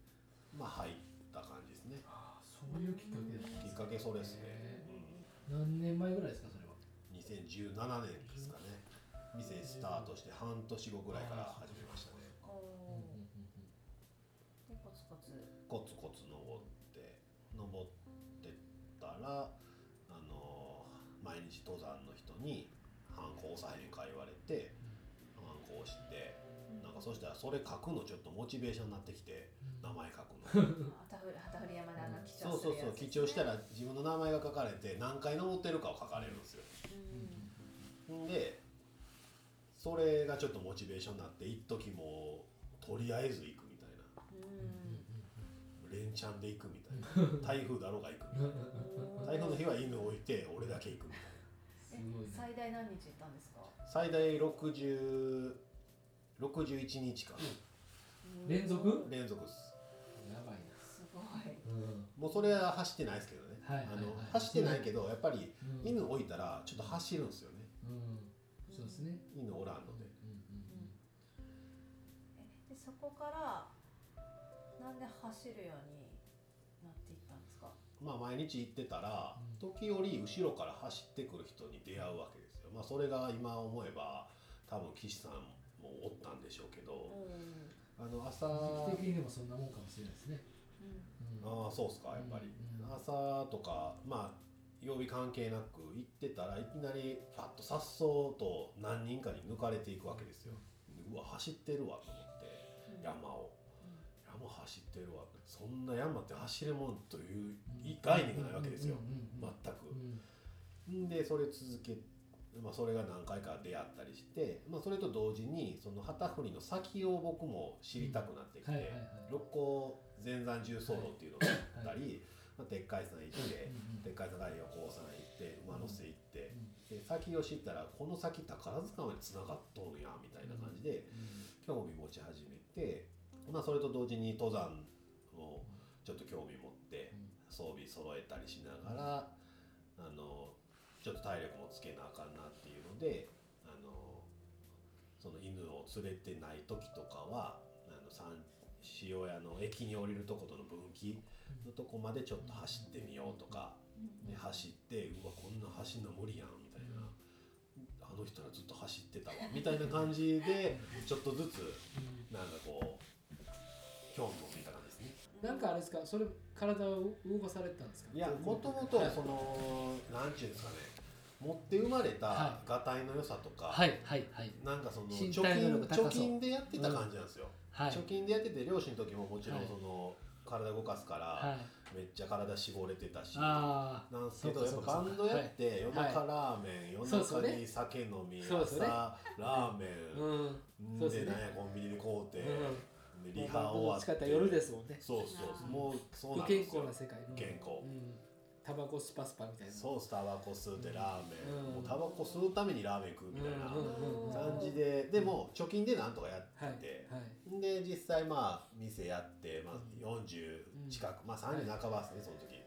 まあ、入った感じですね。ああそういうきっかけですきっかけそれですね、何年前ぐらいですかそれは？2017年ですかね。店スタートして半年後ぐらいから始めましたね。コツコツ。コツコツ登って登ってったらあの毎日登山の人に「反抗さへんか」言われて反抗してなんかそしたらそれ書くのちょっとモチベーションになってきて名前書くの。旗振り旗振り山であの記そうそうそう記帳したら自分の名前が書かれて何回登ってるかを書かれるんですようん。んでそれがちょっとモチベーションになって一時もうとりあえず行くみたいな。うん。連チャンで行くみたいな。台風だろうが行くみたいな。台風の日は犬置いて俺だけ行くみたいえすごいね。最大何日行ったんですか？な最大60 61日か。連続？連続です。やばいすごい。なうん。もうそれは走ってないですけどね、はいはいはい。あの走ってないけどやっぱりうん。犬置いたらちょっと走るんですよね。うん。そうですね。犬おらんので。えでそこからなんで走るようになっていったんですかまあ毎日行ってたらうん。時折後ろから走ってくる人に出会うわけですよ。まあそれが今思えば多分岸さんもおったんでしょうけどうん。あの朝時期的にでもそんなもんかもしれないですね。うん。ああそうっすかやっぱり、うん。朝とかまあ曜日関係なく行ってたらいきなりパッとさっそうと何人かに抜かれていくわけですよ。うわ走ってるわと思ってうん。山を山走ってるわそんな山って走れもんという概念がないわけですよ全うんく。でそれ続けまあ、それが何回か出会ったりして、まあ、それと同時にその旗振りの先を僕も知りたくなってきて、六甲全山重走路っていうのがあったり、まあ、鉄海山行って、うんうん鉄海山から横尾山行って馬の背行って、で先を知ったらこの先宝塚までつながっとるんやみたいな感じで興味持ち始めて、まあ、それと同時に登山をちょっと興味持って装備揃えたりしながらあのちょっと体力もつけなあかんなっていうのであのその犬を連れてない時とかはあの塩屋の駅に降りるとことの分岐のとこまでちょっと走ってみようとか、で走ってうわこんな走んの無理やんみたいな。あの人らずっと走ってたわみたいな感じでちょっとずつなんかこう興味を持った感じですね。なんかあれですか？それ体を動かされてたんですか？いやもともとそのなんちゅうんですかね持って生まれたはがたいの良さとか、はいはいはい。なんかその身貯体能金力高そう貯金でやってた感じなんですよ、はい。貯金でやってて漁師の時ももちろんはい。その、体動かすから、はい。めっちゃ体絞れてたしああなんですけどやっそうかそうかぱバンドやって夜中はいラーメン、夜中に酒飲み、朝ラーメン、うん。そうでなんやコンビニで買うて、うんでリハ終わって夜ですもんね。そうそうもうそうなん不健ですよ。康な世界うん健康。うん。タバコスパスパみたいな。そうスタバコ吸うてラーメン、うん。もうタバコ吸うためにラーメン食うみたいな感じで、でも貯金でなんとかやってはい。て、はい。で実際まあ店やって、まあ、40近く、まあ30半ばですねその時。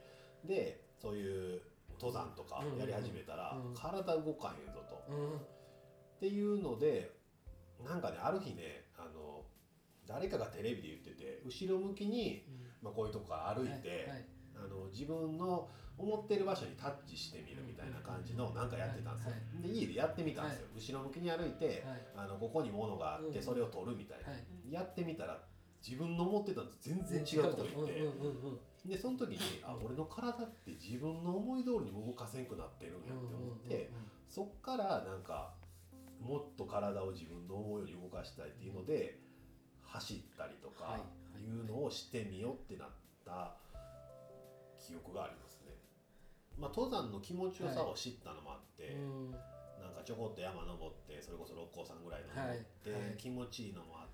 でそういう登山とかやり始めたら、体動かへんぞと、うん。っていうのでなんかねある日ねあの誰かがテレビで言ってて後ろ向きに、まあ、こういうとこから歩いて、あの自分の思ってる場所にタッチしてみるみたいな感じのなんかやってたんですよ、はいで家でやってみたんですよ、後ろ向きに歩いて、はい。あのここに物があってうん。それを取るみたいな、はい。やってみたら自分の思ってたのと全然違うとこ行って、でその時にあ俺の体って自分の思い通りに動かせんくなってるんやって思って、そっからなんかもっと体を自分の思うように動かしたいっていうので走ったりとかはいいうのをしてみようってなった記憶がありますね。まあ、登山の気持ちよさを知ったのもあって、うん。なんかちょこっと山登ってそれこそ六甲山ぐらいの登って、はいはい。気持ちいいのもあっ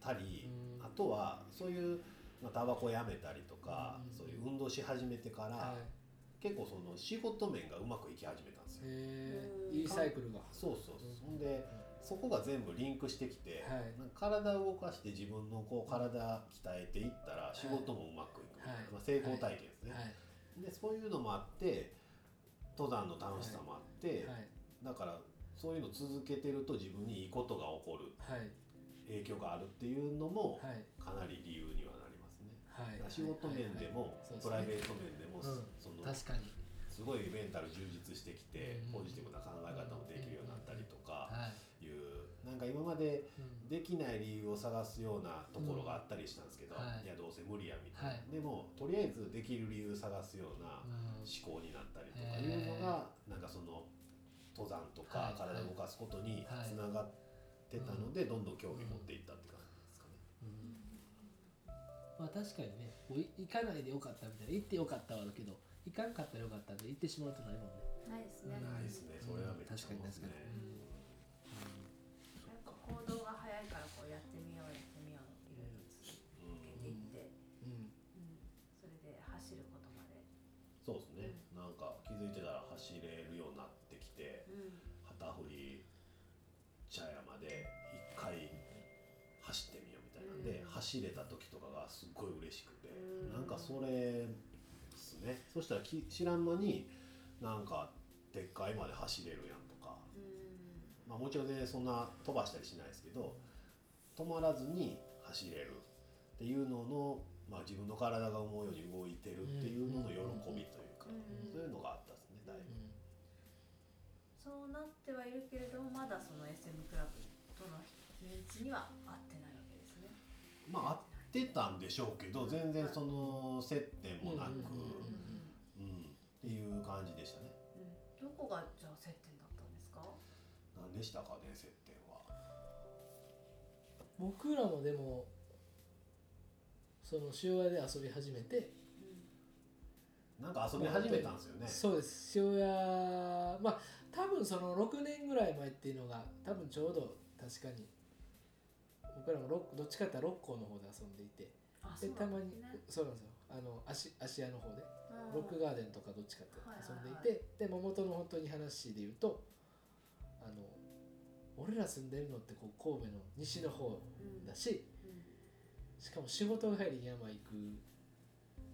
たり、うん。あとはそういう、まあ、タバコやめたりとか、うん。そういう運動し始めてから、はい。結構その仕事面がうまくいき始めたんですよ。いいサイクルが。そうそうそんでそこが全部リンクしてきて、はい。体を動かして自分のこう体鍛えていったら仕事もうまくいく。みたいな、はい。まあ、成功体験ですね、はい。でそういうのもあって登山の楽しさもあって、はい。だからそういうの続けてると自分にいいことが起こるはい。影響があるっていうのもはい。かなり理由にはなりますね、仕事面でも、プライベート面でも、うん。その確かに。すごいメンタル充実してきて、うん。ポジティブな考え方もできるようになっなんか今までうん。できない理由を探すようなところがあったりしたんですけど、うんはい。い、やどうせ無理やみたいな、はい。でもとりあえずできる理由を探すようなうん。思考になったりとかいうのが、なんかその登山とかはい。体を動かすことにはい。つながってたので、どんどん興味持っていったって感じですかね。まあ確かにね行かないでよかったみたいな行ってよかったはあるけど行かんかったらよかったんで行ってしまうとないもんね。ないですね。ないですね、それはめっちゃ思いますね。走れた時とかがすっごい嬉しくて、うん。なんかそれですね。そしたらき知らん間になんかでっかいまで走れるやんとか、うん、まあ、もちろんねそんな飛ばしたりしないですけど止まらずに走れるっていうのの、まあ、自分の体が思うように動いてるっていうのの喜びというか、うん。そういうのがあったですねだいぶ。そうなってはいるけれどもまだその SM クラブとのメンツにはまあ合ってたんでしょうけど全然その接点もなく、うんうんっていう感じでしたね。うん、どこがじゃあ接点だったんですか？何でしたかね接点は。僕らもでもその塩屋で遊び始めてなんか遊び始めたんですよね。そうです。塩屋まあ多分その6年ぐらい前っていうのが多分ちょうど確かに僕らもどっちかって六甲の方で遊んでいて。あでたまにねそうなんですよ。あの芦芦屋の方でうんロックガーデンとかどっちかってはいはい遊んでい。て、でも元の本当に話で言うとあの俺ら住んでるのってこう神戸の西の方うん。だししかも仕事帰りに山行く、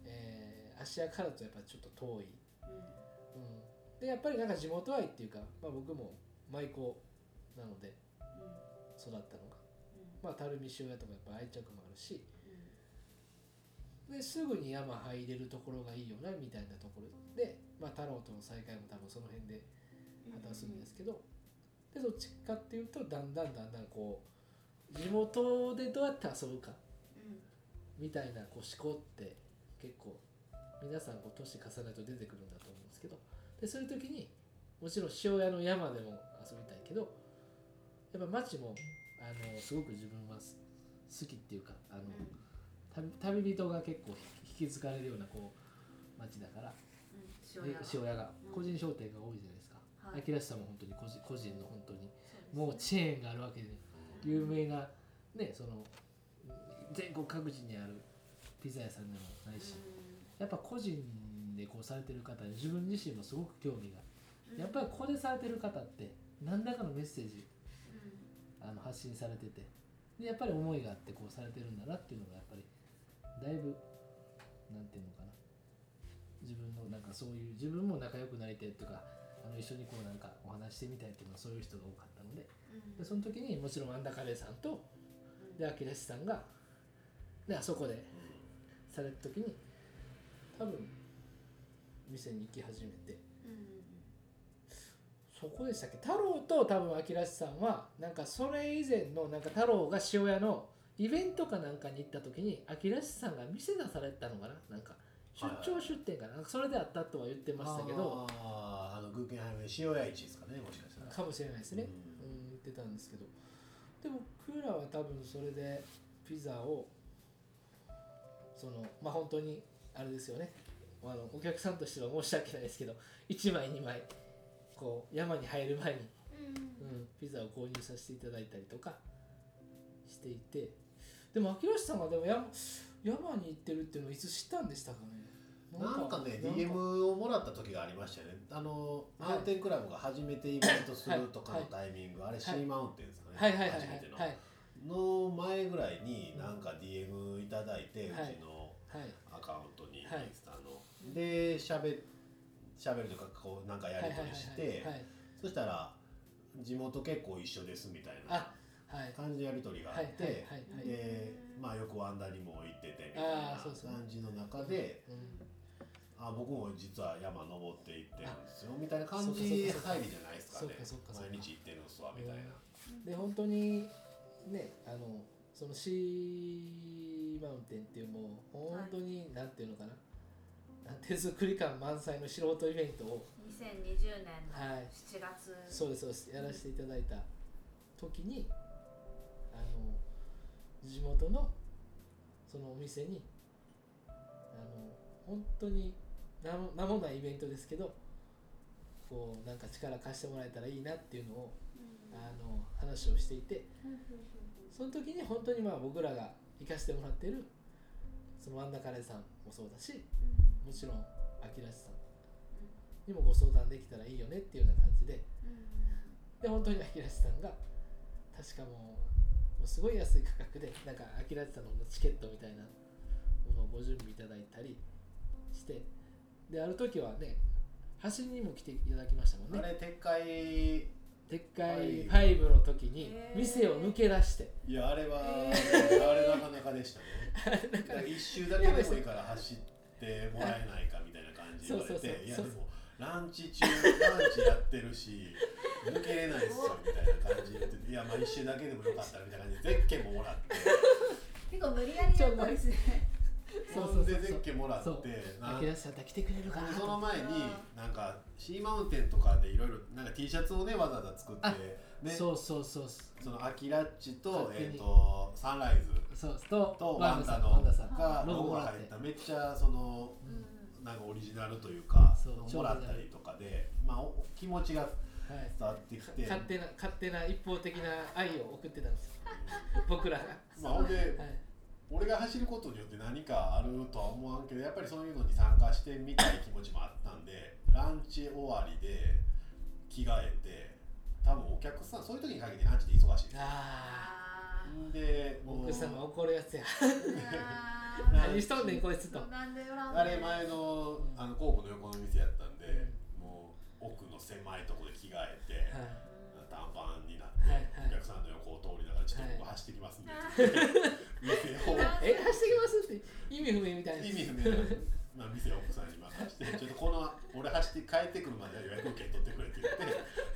えー、芦屋からとやっぱちょっと遠い、うん。でやっぱりなんか地元愛っていうか、まあ、僕も舞妓なので育ったのが、まあ、垂水塩屋とかやっぱ愛着もあるしですぐに山入れるところがいいよなみたいなところで、まあ、太郎との再会も多分その辺で果たすんですけど、でどっちかっていうとだんだんだんだんこう地元でどうやって遊ぶかみたいなこう思考って結構皆さんこう年重ねると出てくるんだと思うんですけどでそういう時にもちろん塩屋の山でも遊びたいけどやっぱ町もあのすごく自分はす好きっていうかあの、旅旅人が結構引き継がれるようなこう町だから。で塩屋が。うん。個人商店が多いじゃないですか。はい。秋らしさんも本当に個人個人の本当に。もうチェーンがあるわけで。有名なねその全国各地にあるピザ屋さんでもないし。やっぱ個人でこうされてる方に自分自身もすごく興味が。うん。やっぱりここでされてる方って何らかのメッセージうあの発信されてて。でやっぱり思いがあってこうされてるんだなっていうのがやっぱりだいぶなんていうのかな。自分のなんかそういう自分も仲良くなりたいとかあの一緒にこうなんかお話してみたいっていうのはそういう人が多かったので。んでその時にもちろんアンダカレーさんとうんで秋らしさんがであそこでされた時に多分店に行き始めて。そこでしたっけ太郎と多分秋らしさんはなんかそれ以前のなんか太郎が塩屋のイベントかなんかに行った時に秋らしさんが店出されたのかな。なんか出張出店かななんかそれであったとは言ってましたけど。あーあのグーケンハイム塩屋市ですかねもしかしたら。かもしれないですね、ううん、言ってたんですけど。で僕らは多分それでピザをそのまあ本当にあれですよね。あのお客さんとしては申し訳ないですけど1枚2枚こう山に入る前に、うん、ピザを購入させていただいたりとかしていて。でも秋吉さんはでも山山に行ってるっていうのをいつ知ったんでしたかね？なんかね DM をもらった時がありましたよね。あのはいマウンテンクラブが初めてイベントするとかのタイミング、あれシーマウンテンですかね、はい。はい。はい。はい。初めての、はい。の前ぐらいになんか DM いただいて、はい。うちのはい。アカウントに、はい。インスタの。でしゃべしゃべるとかこうなんかやり取りしてはいはいはいはいそしたら地元結構一緒ですみたいなあはい。感じのやり取りがあはいって、はいはいはいでまあよくワンダにも行っててみたいな感じの中でうん。あ僕も実は山登って行ってるんですよみたいな感じ入りじゃないですかね。毎日行ってるんすわみたいな、で本当にねあのそのシーマウンテンっていうもう本当に、なんていうのかな手作り感満載の素人イベントを。2020年のはい。7月。そうですそうです。やらせていただいた時にあの地元のそのお店にあの本当に名も名もないイベントですけどこうなんか力貸してもらえたらいいなっていうのをあの話をしていてその時に本当にまあ僕らが行かせてもらってるそのワンダカレーさんもそうだしもちろん秋らしさ。んにもご相談できたらいいよねっていうような感じで。で本当に秋らしさんが確かもうもうすごい安い価格でなんか秋らしさんのチケットみたいなものをご準備いただいたりして。である時はね走りにも来ていただきましたもんね。あれ撤回でっかい。5の時に店を抜け出して。いやあれは、えあれなかなかでしたね。だから一周だけでもいいから走ってもらえないかみたいな感じで言われていやでもランチ中ランチやってるし抜けれないっすよみたいな感じで言っていやまあ一周だけでもよかったらみたいな感じでゼッケンももらって。結構無理やりやったんですねそそうほんでゼッケンもらってそうな秋田さん来てくれるかなその前になんかシーマウンテンとかでいろいろなんか T シャツをねわざわざ作ってあね。そうそうそうそのアキラッチとえっとサンライズ。そうととワンダのワンダさんがロゴが入っためっちゃそのうん。なんかオリジナルというかそうもらったりとかでまあお気持ちがはい。伝わってきて。勝手な勝手な一方的な愛を送ってたんです。僕らが、まあほんではい、俺が走ることによって何かあるとは思わんけどやっぱりそういうのに参加してみたい気持ちもあったんでランチ終わりで着替えて多分お客さんそういう時に限ってランチで忙しいああんでもう奥様怒るやつや。ー。何しとんねんこいつと。あれ前のあのコープの横の店やったんで、もう奥の狭いところで着替えて、はい。短パンになって、はいはい。お客さんの横を通りながらちょっと僕走ってきますんで、店をえ走ってきますって。意味不明みたいな。意味不明な、まあ、店を奥さんに任せてちょっとこの俺走って帰ってくるまでは予約受け取ってくれって言って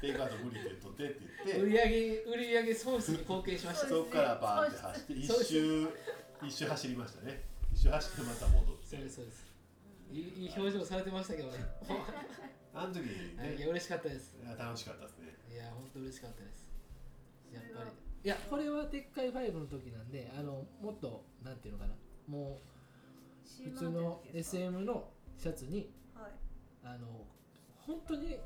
テイクアウト無理で取ってって言って。売り上げ売り上げ損失に貢献しました。そこからバーンって走って一周一周走りましたね。一周走ってまた戻って。そうですそうです。いいいい表情されてましたけどね。あの時いねや嬉しかったです。いや楽しかったですね。いや本当嬉しかったです。やっぱりいやこれはでっかい5の時なんであのもっとなんていうのかな。もう普通の SM のシャツにはい。あの本当に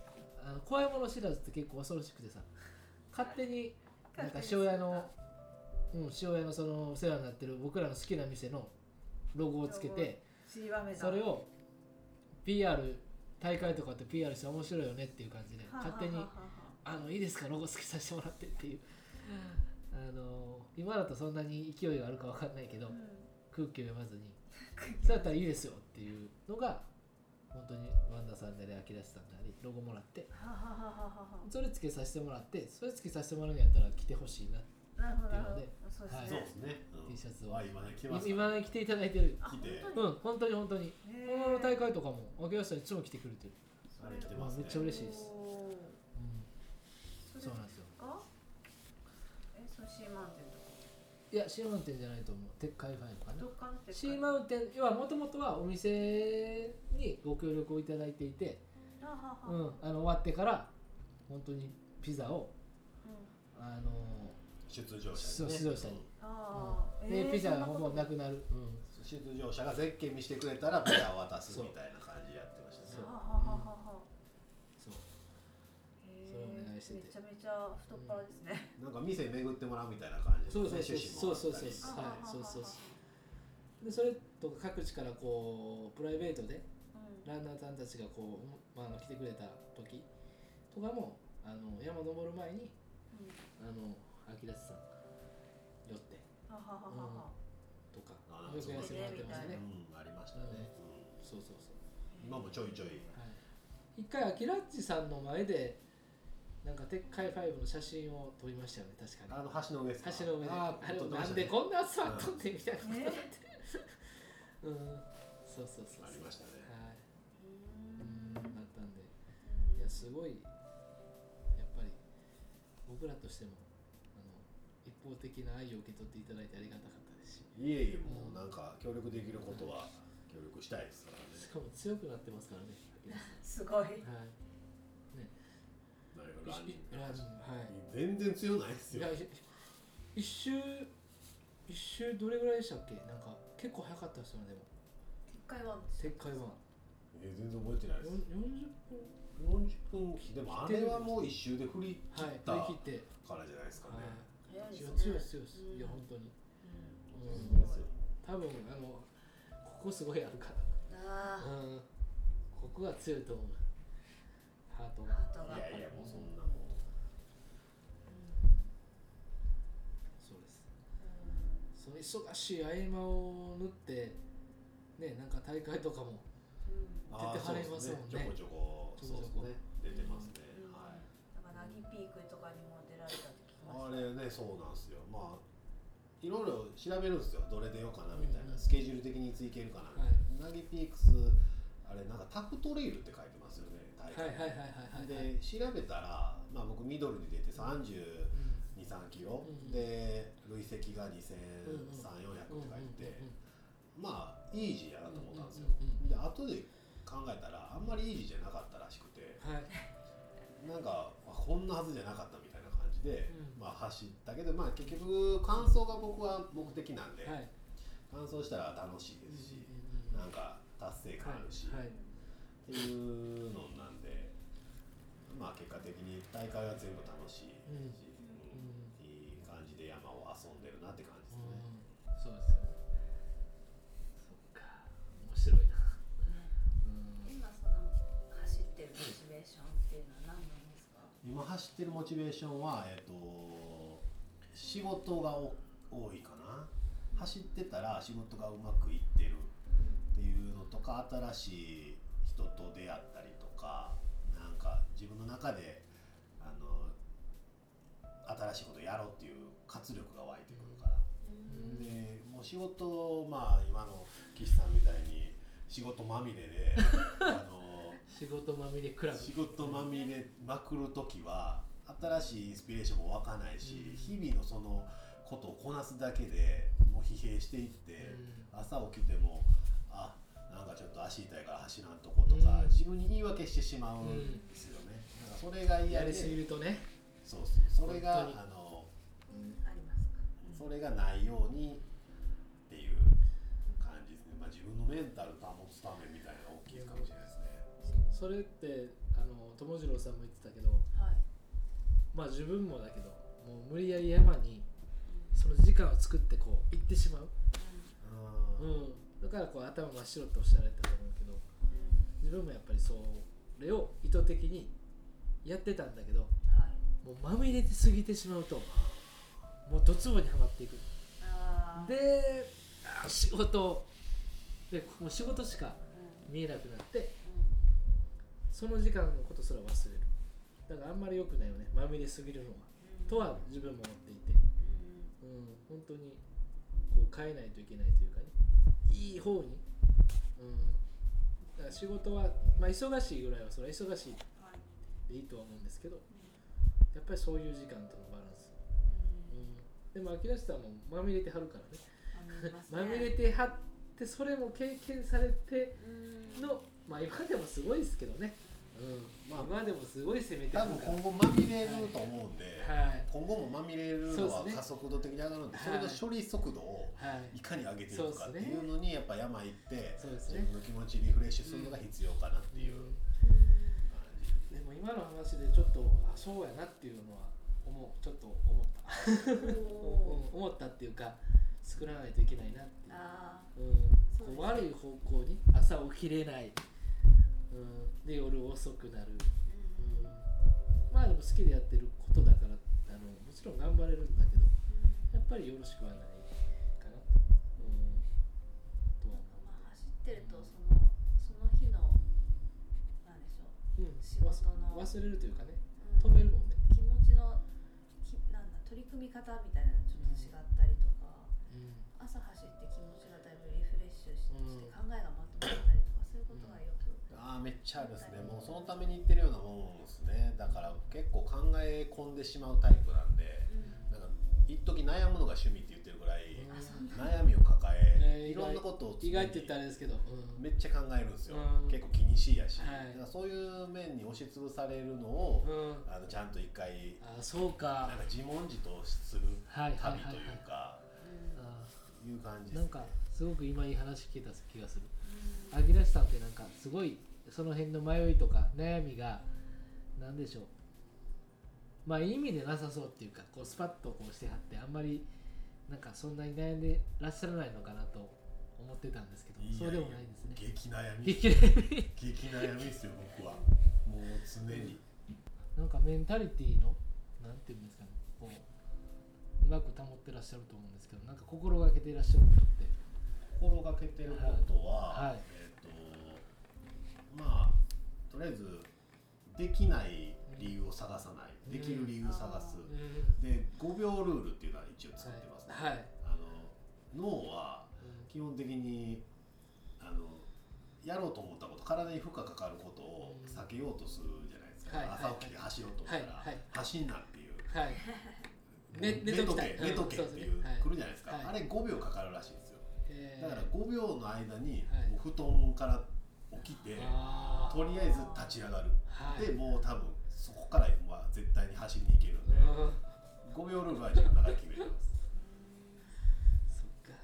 あの怖いもの知らずって結構恐ろしくてさ勝手になんか塩屋のうん塩屋のそのお世話になってる僕らの好きな店のロゴをつけてそれを PR 大会とかって PR して面白いよねっていう感じで勝手にあのいいですか？ロゴ付けさせてもらってっていうあの今だとそんなに勢いがあるかわかんないけどうん。空気を読まずに。そうやったらいいですよっていうのが本当にワンダさんであり秋田さんでありロゴもらって。はははははは。それつけさせてもらってそれつけさせてもらうんやったら来てほしいなっていうそうでそうですね、うん。T シャツを。あ今ね来てます今ね来ていただいてる。うん本当に本当に。へー。このの大会とかも秋田さんいつも来てくれてる、あれ来てますね。めっちゃ嬉しいです。うん、そうなんですよシーマウンテンとか。いやシーマウンテンじゃないと思う。鉄海ファイブかなどっかのってシーマウンテンはもともとはお店にご協力をいただいていて、はははうん、あの終わってから本当にピザをうん。あの出場者そうにね出場者に。ああで、ピザがほぼなくなる、うん、出場者がゼッケン見せてくれたらピザを渡すみたいな感じでやってましたね。そう。はははははそうへーそれお願いしててめちゃめちゃ太っ腹ですね。なんか店巡ってもらうみたいな感じそうそうで趣旨そうそうそうそう。あはい。そうそうそう。でそれとか各地からこうプライベートでうん。ランナーさんたちがこう、まあ、来てくれた時とかもあの山登る前にうん。あの秋立さん寄ってはははははとかあよくやらせてもらってましたね。うんありましたね、うん。そうそうそう。今もちょいちょい。はい、一回アキラッチさんの前でなんか鉄海ファイブの写真を撮りましたよね確かに。あの橋の上ですか？橋の上で。ああれなんでこんな集まっとんねんみたいなことになっね。て うん。そうそうそうありましたね。はい。うんうんなったんで。いやすごいやっぱり僕らとしてもあの一方的な愛を受け取っていただいてありがたかったですし。いえいえもうなんか協力できることは協力したいですからね。しかも強くなってますからね。すごい。はいランニンはい。全然強ないですよ。いやい一周一周どれぐらいでしたっけ？なんか結構早かったですよねでも。鉄海湾です鉄海はえ全然覚えてないです。40分40分でもあれはもう一周で振り切はいったからじゃないですかね、はい。早いですね。強いです強いです。うん。いや本当に。うん。うん。多分あのここすごいあるかあらうん。ここが強いと思うハートあが。ハートが。いやいやもうそんなもうそうです。その忙しい合間を縫ってねなんか大会とかもうん。あー絶対晴れますもんね。ちょこちょこちょこちょこ。ね出てますね、うんはい。だからナギピークとかにも出られたって聞きまあしたれねそうなんですよ。まあいろいろ調べるんですよ。どれ出ようかなみたいな、うん。スケジュール的にいつ行けるかなみたいな、ナギピークスあれなんかタフトレイルって書いてますよね大会はいはいはいはいはいで調べたら、まあ、僕ミドルに出て3 2 3キロ、うん。で累積が2 3 4 0 0って書いて、まあイージーやなと思ったんですよ、で後で考えたらあんまりイージーじゃなかったらしくてはい。なんかあこんなはずじゃなかったみたいな感じで、うん。まあ走ったけどまあ結局完走が僕は目的なんで、はい。完走したら楽しいですし、うんなんか達成感あるし、はいっていうのなん。でまあ結果的に大会は全部楽しいし、うん。うん。いい感じで山を遊ん。でるなって感じですね。うん。そうですよそっか面白いな今その走ってるモチベーションっていうのは何なん。ですか今走ってるモチベーションは、えっと仕事がお多いかな走ってたら仕事がうまくいってるっていうのとか新しい人と出会ったりとかなんか自分の中であの新しいことやろうっていう活力が湧いてくるから。ん。でもう仕事まあ今の岸さんみたいに仕事まみれで あの仕事まみれクラブ。仕事まみれまくる時は新しいインスピレーションも湧かないし、うん。日々のそのことをこなすだけでもう疲弊していって、朝起きてもあなんかちょっと足痛いから走らんとことか、うん。自分に言い訳してしまうんですよね、だからそれが嫌でやりすぎるとね。そうそう。それがあのそれがないようにっていう感じですね、まあ、自分のメンタル保つためみたいな大きいかもしれないですね。それってあの友次郎さんも言ってたけどはい。まあ自分もだけどもう無理やり山にその時間を作ってこう行ってしまう、うん。うん、だからこう頭真っ白っておっしゃられたと思うけど自分もやっぱりそれを意図的にやってたんだけどはい。もうまみれて過ぎてしまうともうドツボにはまっていく。であ仕事でもう仕事しかうん。見えなくなってその時間のことすら忘れる。だからあんまり良くないよねまみれすぎるのは。うん。とは自分も思っていて。うん。うん本当にこう変えないといけないというかねいい方に。うん。だから仕事はまあ忙しいぐらいはそれは忙しいはいでいいとは思うんですけどやっぱりそういう時間とのバランス、うん。うん、でも秋らしさんもまみれてはるからね。まみれてはってそれも経験されてうん。のまあ今でもすごいですけどね、うん。まあ今でもすごい攻めて多分今後まみれると思うんで、はい。今後もまみれるのはそうですね。加速度的に上がるんでそはい。れの処理速度をはい。いかに上げていくかっていうのにやっぱ山行ってそうですね。自分の気持ちリフレッシュするのが必要かなっていううん。感じ。でも今の話でちょっとあそうやなっていうのは思うちょっと思った。思ったっていうか作らないといけないなっていう。あうん。う悪い方向に朝起きれない、うん、で夜遅くなる、ーうん、まあでも好きでやってることだからあのもちろん頑張れるんだけどやっぱりよろしくはないかな、うん、とは思まあ走ってるとそのその日のなんでしょう。う、うん、仕事の。忘忘れるというかね。うん。止めるもんね、気持ちのきなんだ取り組み方みたいなのちょっと違ったりとか、うん。朝走って気持ちがだいぶリフレッシュし,、うん。て考えがまとまったりとかそういうことがああめっちゃあるですね。もうそのために行ってるようなもんですね。だから結構考え込んでしまうタイプなんでなんか一時悩むのが趣味って言ってるぐらい悩みを抱ええーいろんなことを意外って言ったらあれですけど、うん。めっちゃ考えるんですよ。うん。結構気にしいやし。はい。だからそういう面に押しつぶされるのをうん、あのちゃんと一回あそうか。なんか自問自答する旅というかあいう感じですね。なんかすごく今いい話聞けた気がする。うんアギラシさんってなんかすごいその辺の迷いとか悩みが何でしょう。まあいい意味でなさそうっていうかこうスパッとこうしてはってあんまりなんかそんなに悩んでらっしゃらないのかなと思ってたんですけどそうでもないんですね。激悩み。激悩み。ですよ僕は。もう常に。なんかメンタリティのなんていうんですかねこううまく保ってらっしゃると思うんですけどなんか心がけていらっしゃることって。心がけてることは、はい。えっ、とまあとりあえずできない理由を探さない、うん。できる理由を探す、うん。で5秒ルールっていうのは一応作ってますね、はい、あの脳は基本的にあのやろうと思ったこと体に負荷かかることを避けようとするじゃないですか、はい。はい朝起きて走ろうと思ったら、走んなっていう。はい。寝寝とけ。寝とけっていうねはい来るじゃないですか、はい。あれ5秒かかるらしいんですよ。だから5秒の間に布団から起きて、とりあえず立ち上がる、はい。でもう多分そこからは絶対に走りに行けるんで、うん。5秒ルールは自分の中で決めてます。そっか。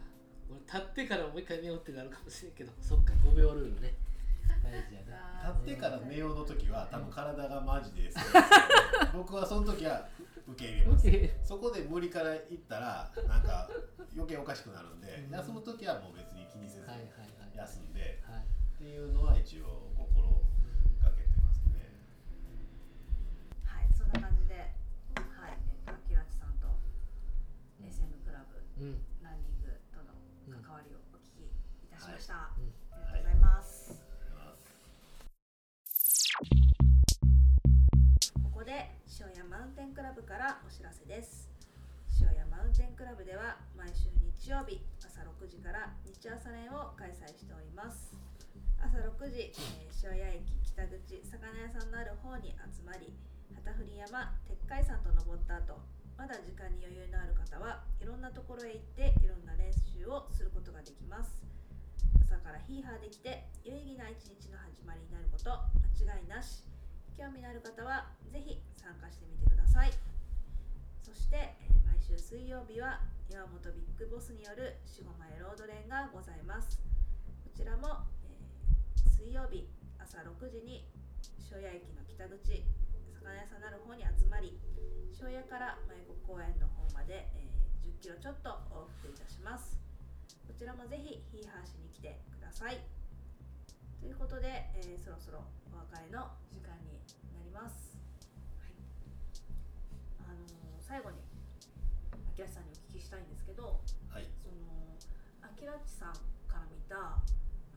俺立ってからもう一回寝ようってなるかもしれんけどそっか5秒ルールね。大事やな。立ってから寝ようの時は多分体がマジです 僕はその時は受け入れます。そこで無理から行ったらなんか余計おかしくなるんで、うん。休む時はもう別に気にせずはいはいはい。休んではいっていうのは一応心がけてますねはいそんな感じではいえっと秋ラチさんと SM クラブうんランニングとの関わりをお聞きいたしました、うんありがとうございます、ここで塩屋マウンテンクラブからお知らせです塩屋マウンテンクラブでは毎週日曜日朝6時から日朝練を開催しております朝6時、えー塩屋駅北口魚屋さんのある方に集まり旗振山鉄海山と登った後まだ時間に余裕のある方はいろんなところへ行っていろんな練習をすることができます。朝からヒーハーできて有意義な一日の始まりになること間違いなし。興味のある方はぜひ参加してみてください。そして、え毎週水曜日は岩本ビッグボスによる守護前ロードレーンがございます。こちらも、水曜日朝6時に庄屋駅の北口魚屋さんなる方に集まり庄屋から舞子公園の方まで、えー10キロちょっと往復いたします。こちらもぜひヒーハーしに来てください。ということで、えーそろそろお別れの時間になります、はい。あのー最後に秋吉さんにお聞きしたいんですけどはい。その秋ラッチさんから見たなん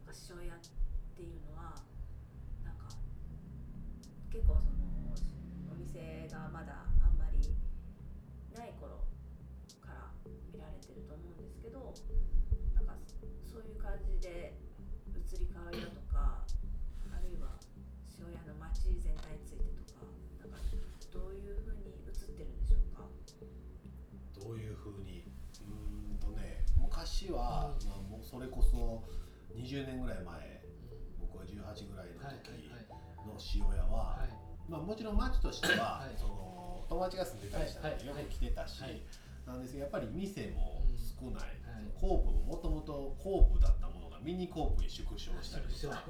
か塩屋っていうのはなんか結構そのお店がまだあんまりない頃から見られてると思うんですけどなんかそういう感じで移り変わりだとかあるいは塩屋の街全体についてとかなんかどういうふうに映ってるんでしょうか？どういうふうに？うーんとね昔は、まあ、もうそれこそ20年ぐらい前まあ、もちろん町としては、はい。その友達が住んでたりしたよく来てたし、はい。なんですけどやっぱり店も少ない、はい。コープももともとコープだったものがミニコープに縮小したりとか。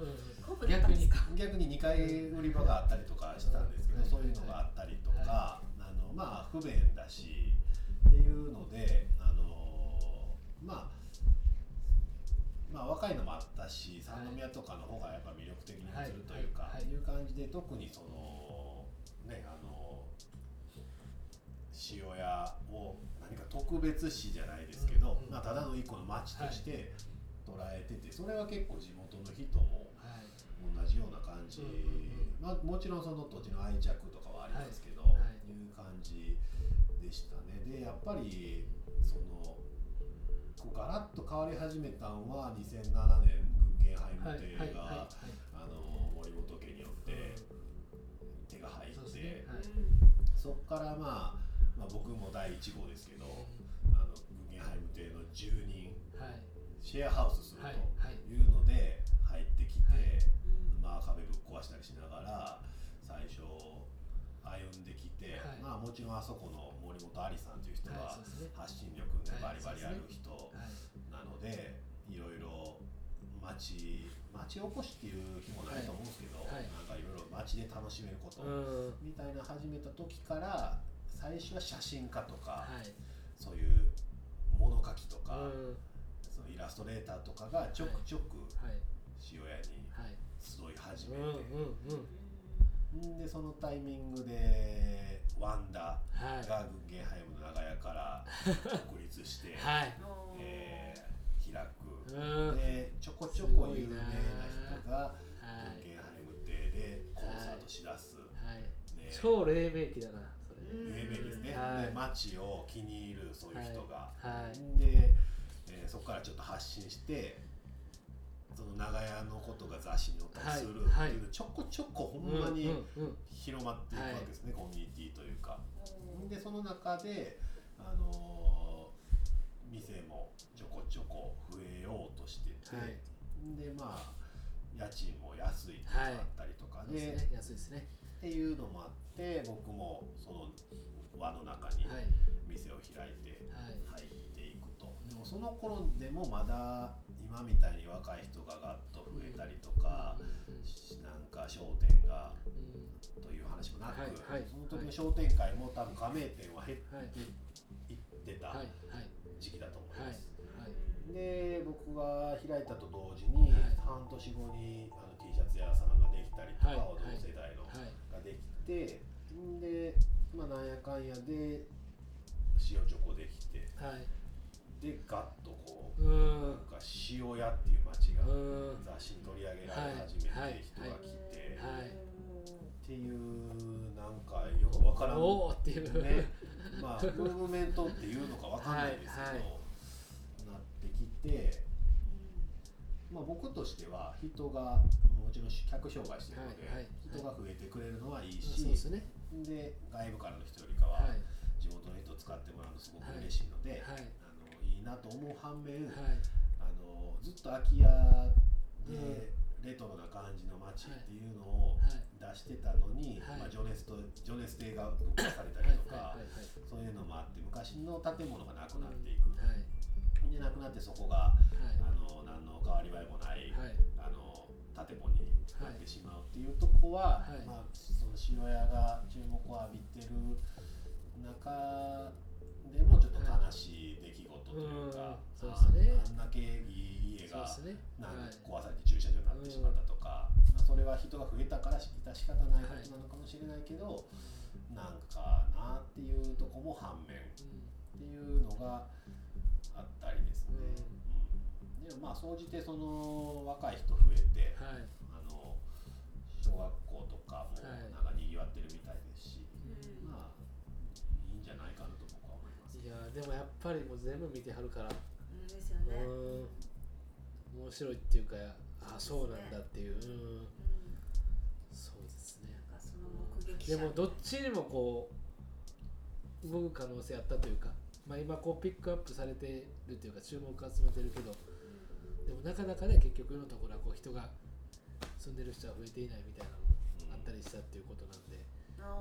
コープだったんですか？逆に2階売り場があったりとかしたんですけど、うんそういうのがあったりとか、はあのまあ不便だしっていうのであのまあまあ若いのもあったし三宮とかの方がやっぱ魅力的に映るというか、はい。はい。はい。いう感じで特にそのねあの塩屋を何か特別市じゃないですけど、うんうんまあ、ただの一個の町として捉えててそれは結構地元の人もはい。同じような感じ、うんうんうん。まあ、もちろんその土地の愛着とかはありますけど、はい。い、う感じでしたね。でやっぱりそのこうガラッと変わり始めたのは2007年グッゲンハイムはい。邸はい。はい。があの森本家によって手が入ってそうですねはいそこから、まあ、まあ僕も第1号ですけどあのグッゲンハイム邸の住人はい。シェアハウスするはいはい。というので入ってきて、はい。まあ、壁ぶっ壊したりしながら最初歩んできて、はい。まあ、もちろんあそこの森本ありさんという人は発信力ね、はいバリバリある人はい。なので、いろいろ町町おこしっていう気もないと思うんですけど、はい。なんかいろいろ町で楽しめることうん。みたいな始めた時から最初は写真家とか、はい。そういう物書きとか、うん。そのイラストレーターとかがちょくちょくはい。塩屋にはい。集い始めうんて、でそのタイミングでワンダはい。がグンゲンハイムの長屋から独立して、はい。えー開く、うんでちょこちょこ有名な。人がはい。グンハイム邸でコンサートしだす、はい。ね。超黎明期だなそれ。うん有名ですね、はい。で街を気に入るそういう人が、はい。で、えーそこからちょっと発信してその長屋のことが雑誌に載ったりするってはい。うのちょこちょこほんまに広まっていくわけですね、コミュニティというか。でその中で、あのー店もちょこ増えようとしてて、はい。でまあ家賃も安いっていうのがあったりとかで,、そうですね安いですね。っていうのもあって僕もその輪の中にはい。店を開いてはい。入っていくと、でもその頃でもまだ今みたいに若い人がガッと増えたりとか、なんか商店がうん。という話もなく、はい。はい。その時の商店会も多分加盟店は減ってはい。い。ってたはい。はい。時期だと思いはい。ます。はいで僕が開いたと同時に、はい。半年後にあの T シャツ屋さんができたりとか、はい。同世代のはいができて、んで、まあ、なんやかんやで塩チョコできてはい。でガッとこう、なんか塩屋っていう町が雑誌に取り上げられ始めて、はい人が来て、はい。っていうなんかよくわからんおおっていう。ね、まあムーブメントっていうのかわかんないですけど、はいはいなってきて、まあ、僕としては人がもちろん客商売してるので、はいはい人が増えてくれるのはいいし、で外部からの人よりかははい。地元の人を使ってもらうのすごく嬉しいので、はい。あのいいなと思う反面、はい。あのずっと空き家でレトロな感じの街っていうのをはい。出してたのに、はい。まあ、情熱と情熱亭がぶっ壊されたりとか、そういうのもあって昔の建物がなくなっていく、はいでなくなってそこがはい。あの何の変わり映えもない、はい。あの建物になってしまうっていうとこは、はい。まあ、その塩屋が注目を浴びてる中でもちょっと悲しい出来事というか、うん。そうね。ああんだけいい家がなんはい。壊されて駐車場になってしまったとか、まあ、それは人が増えたからし致し方ないことなのかもしれないけど、なんかなっていうとこも反面っていうのがあったりですね。うん、でもまあ総じてその若い人増えて、はい。あの小学校とかもはい。なんか賑わってるみたいですし、うん。まあいいんじゃないかなと僕は思います。いやーでもやっぱりもう全部見てはるから。うんですようね。面白いっていうかあそうなんだっていう。うん。うん。そうですね。なんかその目撃者でもどっちにもこう動く可能性あったというか、まあ、今こうピックアップされてるというか注目を集めてるけどでもなかなかね結局のところはこう人が住んでる人は増えていないみたいなのもあったりしたっていうことなんで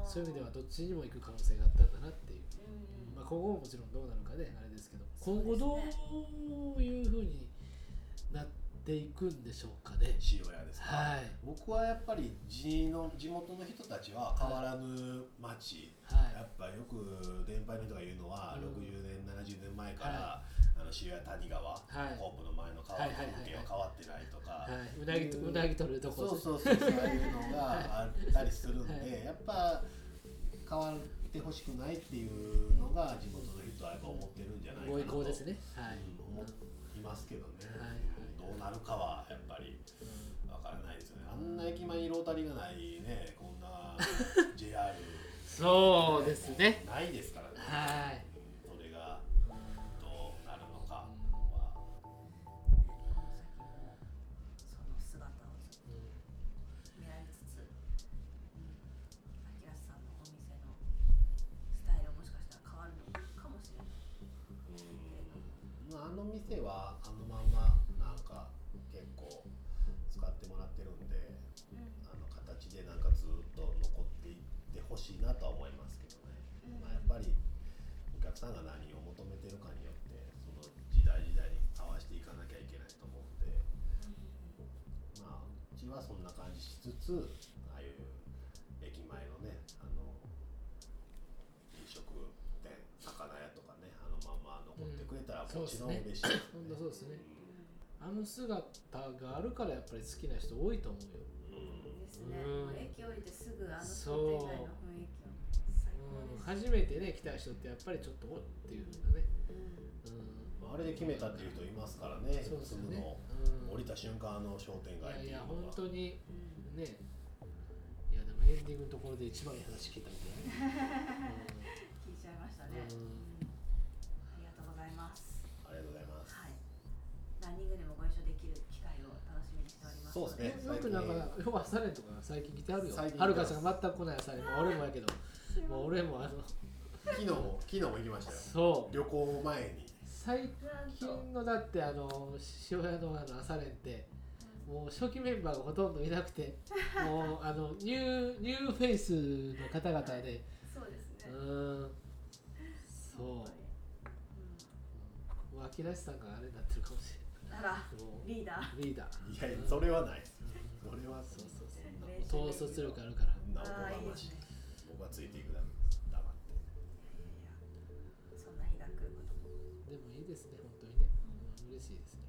そういう意味ではどっちにも行く可能性があったんだなっていう、うんまあ、今後ももちろんどうなるかであれですけど今後どういうふうになっていくんでしょうかね。塩屋ですか、はい。僕はやっぱり地の地元の人たちは変わらぬ町、はい。やっぱよく年配の人が言うのは、うん。60年70年前から、あの塩屋谷川、はい。コープの前の川の風景は変わってないとか、はい。うなぎとうなぎ取るとこ。そうそうそうそういうのがあったりするんで、はい。やっぱ変わってほしくないっていうのが地元の人はやっぱ思ってるんじゃないかなと向ですね。はい。うん思いますけどね、はいどうなるかはやっぱりわからないですよね。あんな駅前にロータリーがないねこんな JR そうですね。ないですからね、はい。うんそれがどうなるのかは。その姿をちょっと見られつつ、うん、秋らさんのお店のスタイルもしかしたら変わるのかもしれない。まあ、あの店はあのほしいなとは思いますけどね、うんまあ、やっぱりお客さんが何を求めてるかによってその時代時代に合わせていかなきゃいけないと思うんで。まあうちはそんな感じしつつああいう駅前のねあの飲食店魚屋とかねあのまま残ってくれたらもちろん嬉しいです本当そうですね。うん。あの姿があるからやっぱり好きな人多いと思うよ。うんですね。うんもう駅降りてすぐあのそう商店街の雰囲気は最高うん。初めてね来た人ってやっぱりちょっとおっていうのね。うんうん。あれで決めたっていう人いますからね、そうですよね住むの。うん。降りた瞬間あの商店街っていやいやいうのが本当にうんね。いやでもエンディングのところで一番いい話聞いた んだよね。聞いちゃいましたね。そうですね。よくなんか要は朝練とか最近来てあるよ。最近はるかさんが全く来ない朝練、まあ俺もやけど、もう俺もあの。昨日も昨日も行きましたよ。そう。旅行前に。最近のだってあの塩屋のあの朝練ってもう初期メンバーがほとんどいなくて もうあのニューニューフェイスの方々で。そうですね。うーん。そう。本当にもう秋らしさんがあれになってるかもしうんあられないもうリーダー。リーダー。いやそれはない。それはそうそうそう。統率力あるから。なおこがましい僕はついていくだ。黙って。いやいやそんな日が来ることも。でもいいですね本当にね、うん、嬉しいですね。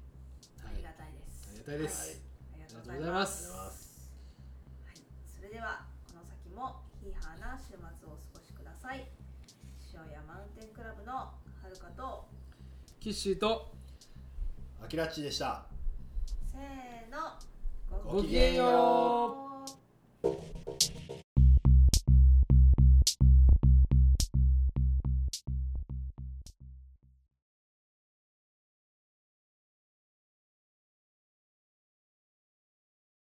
ありがたいです。ありがたいです、はい。ありがとうごありがとうございまざいます。ありがとうございます。はい、それではこの先もヒーハーな週末をお過ごしください。塩屋マウンテンクラブのはるかとキッシーとアキラッチでした。せーの。ごきげんよう。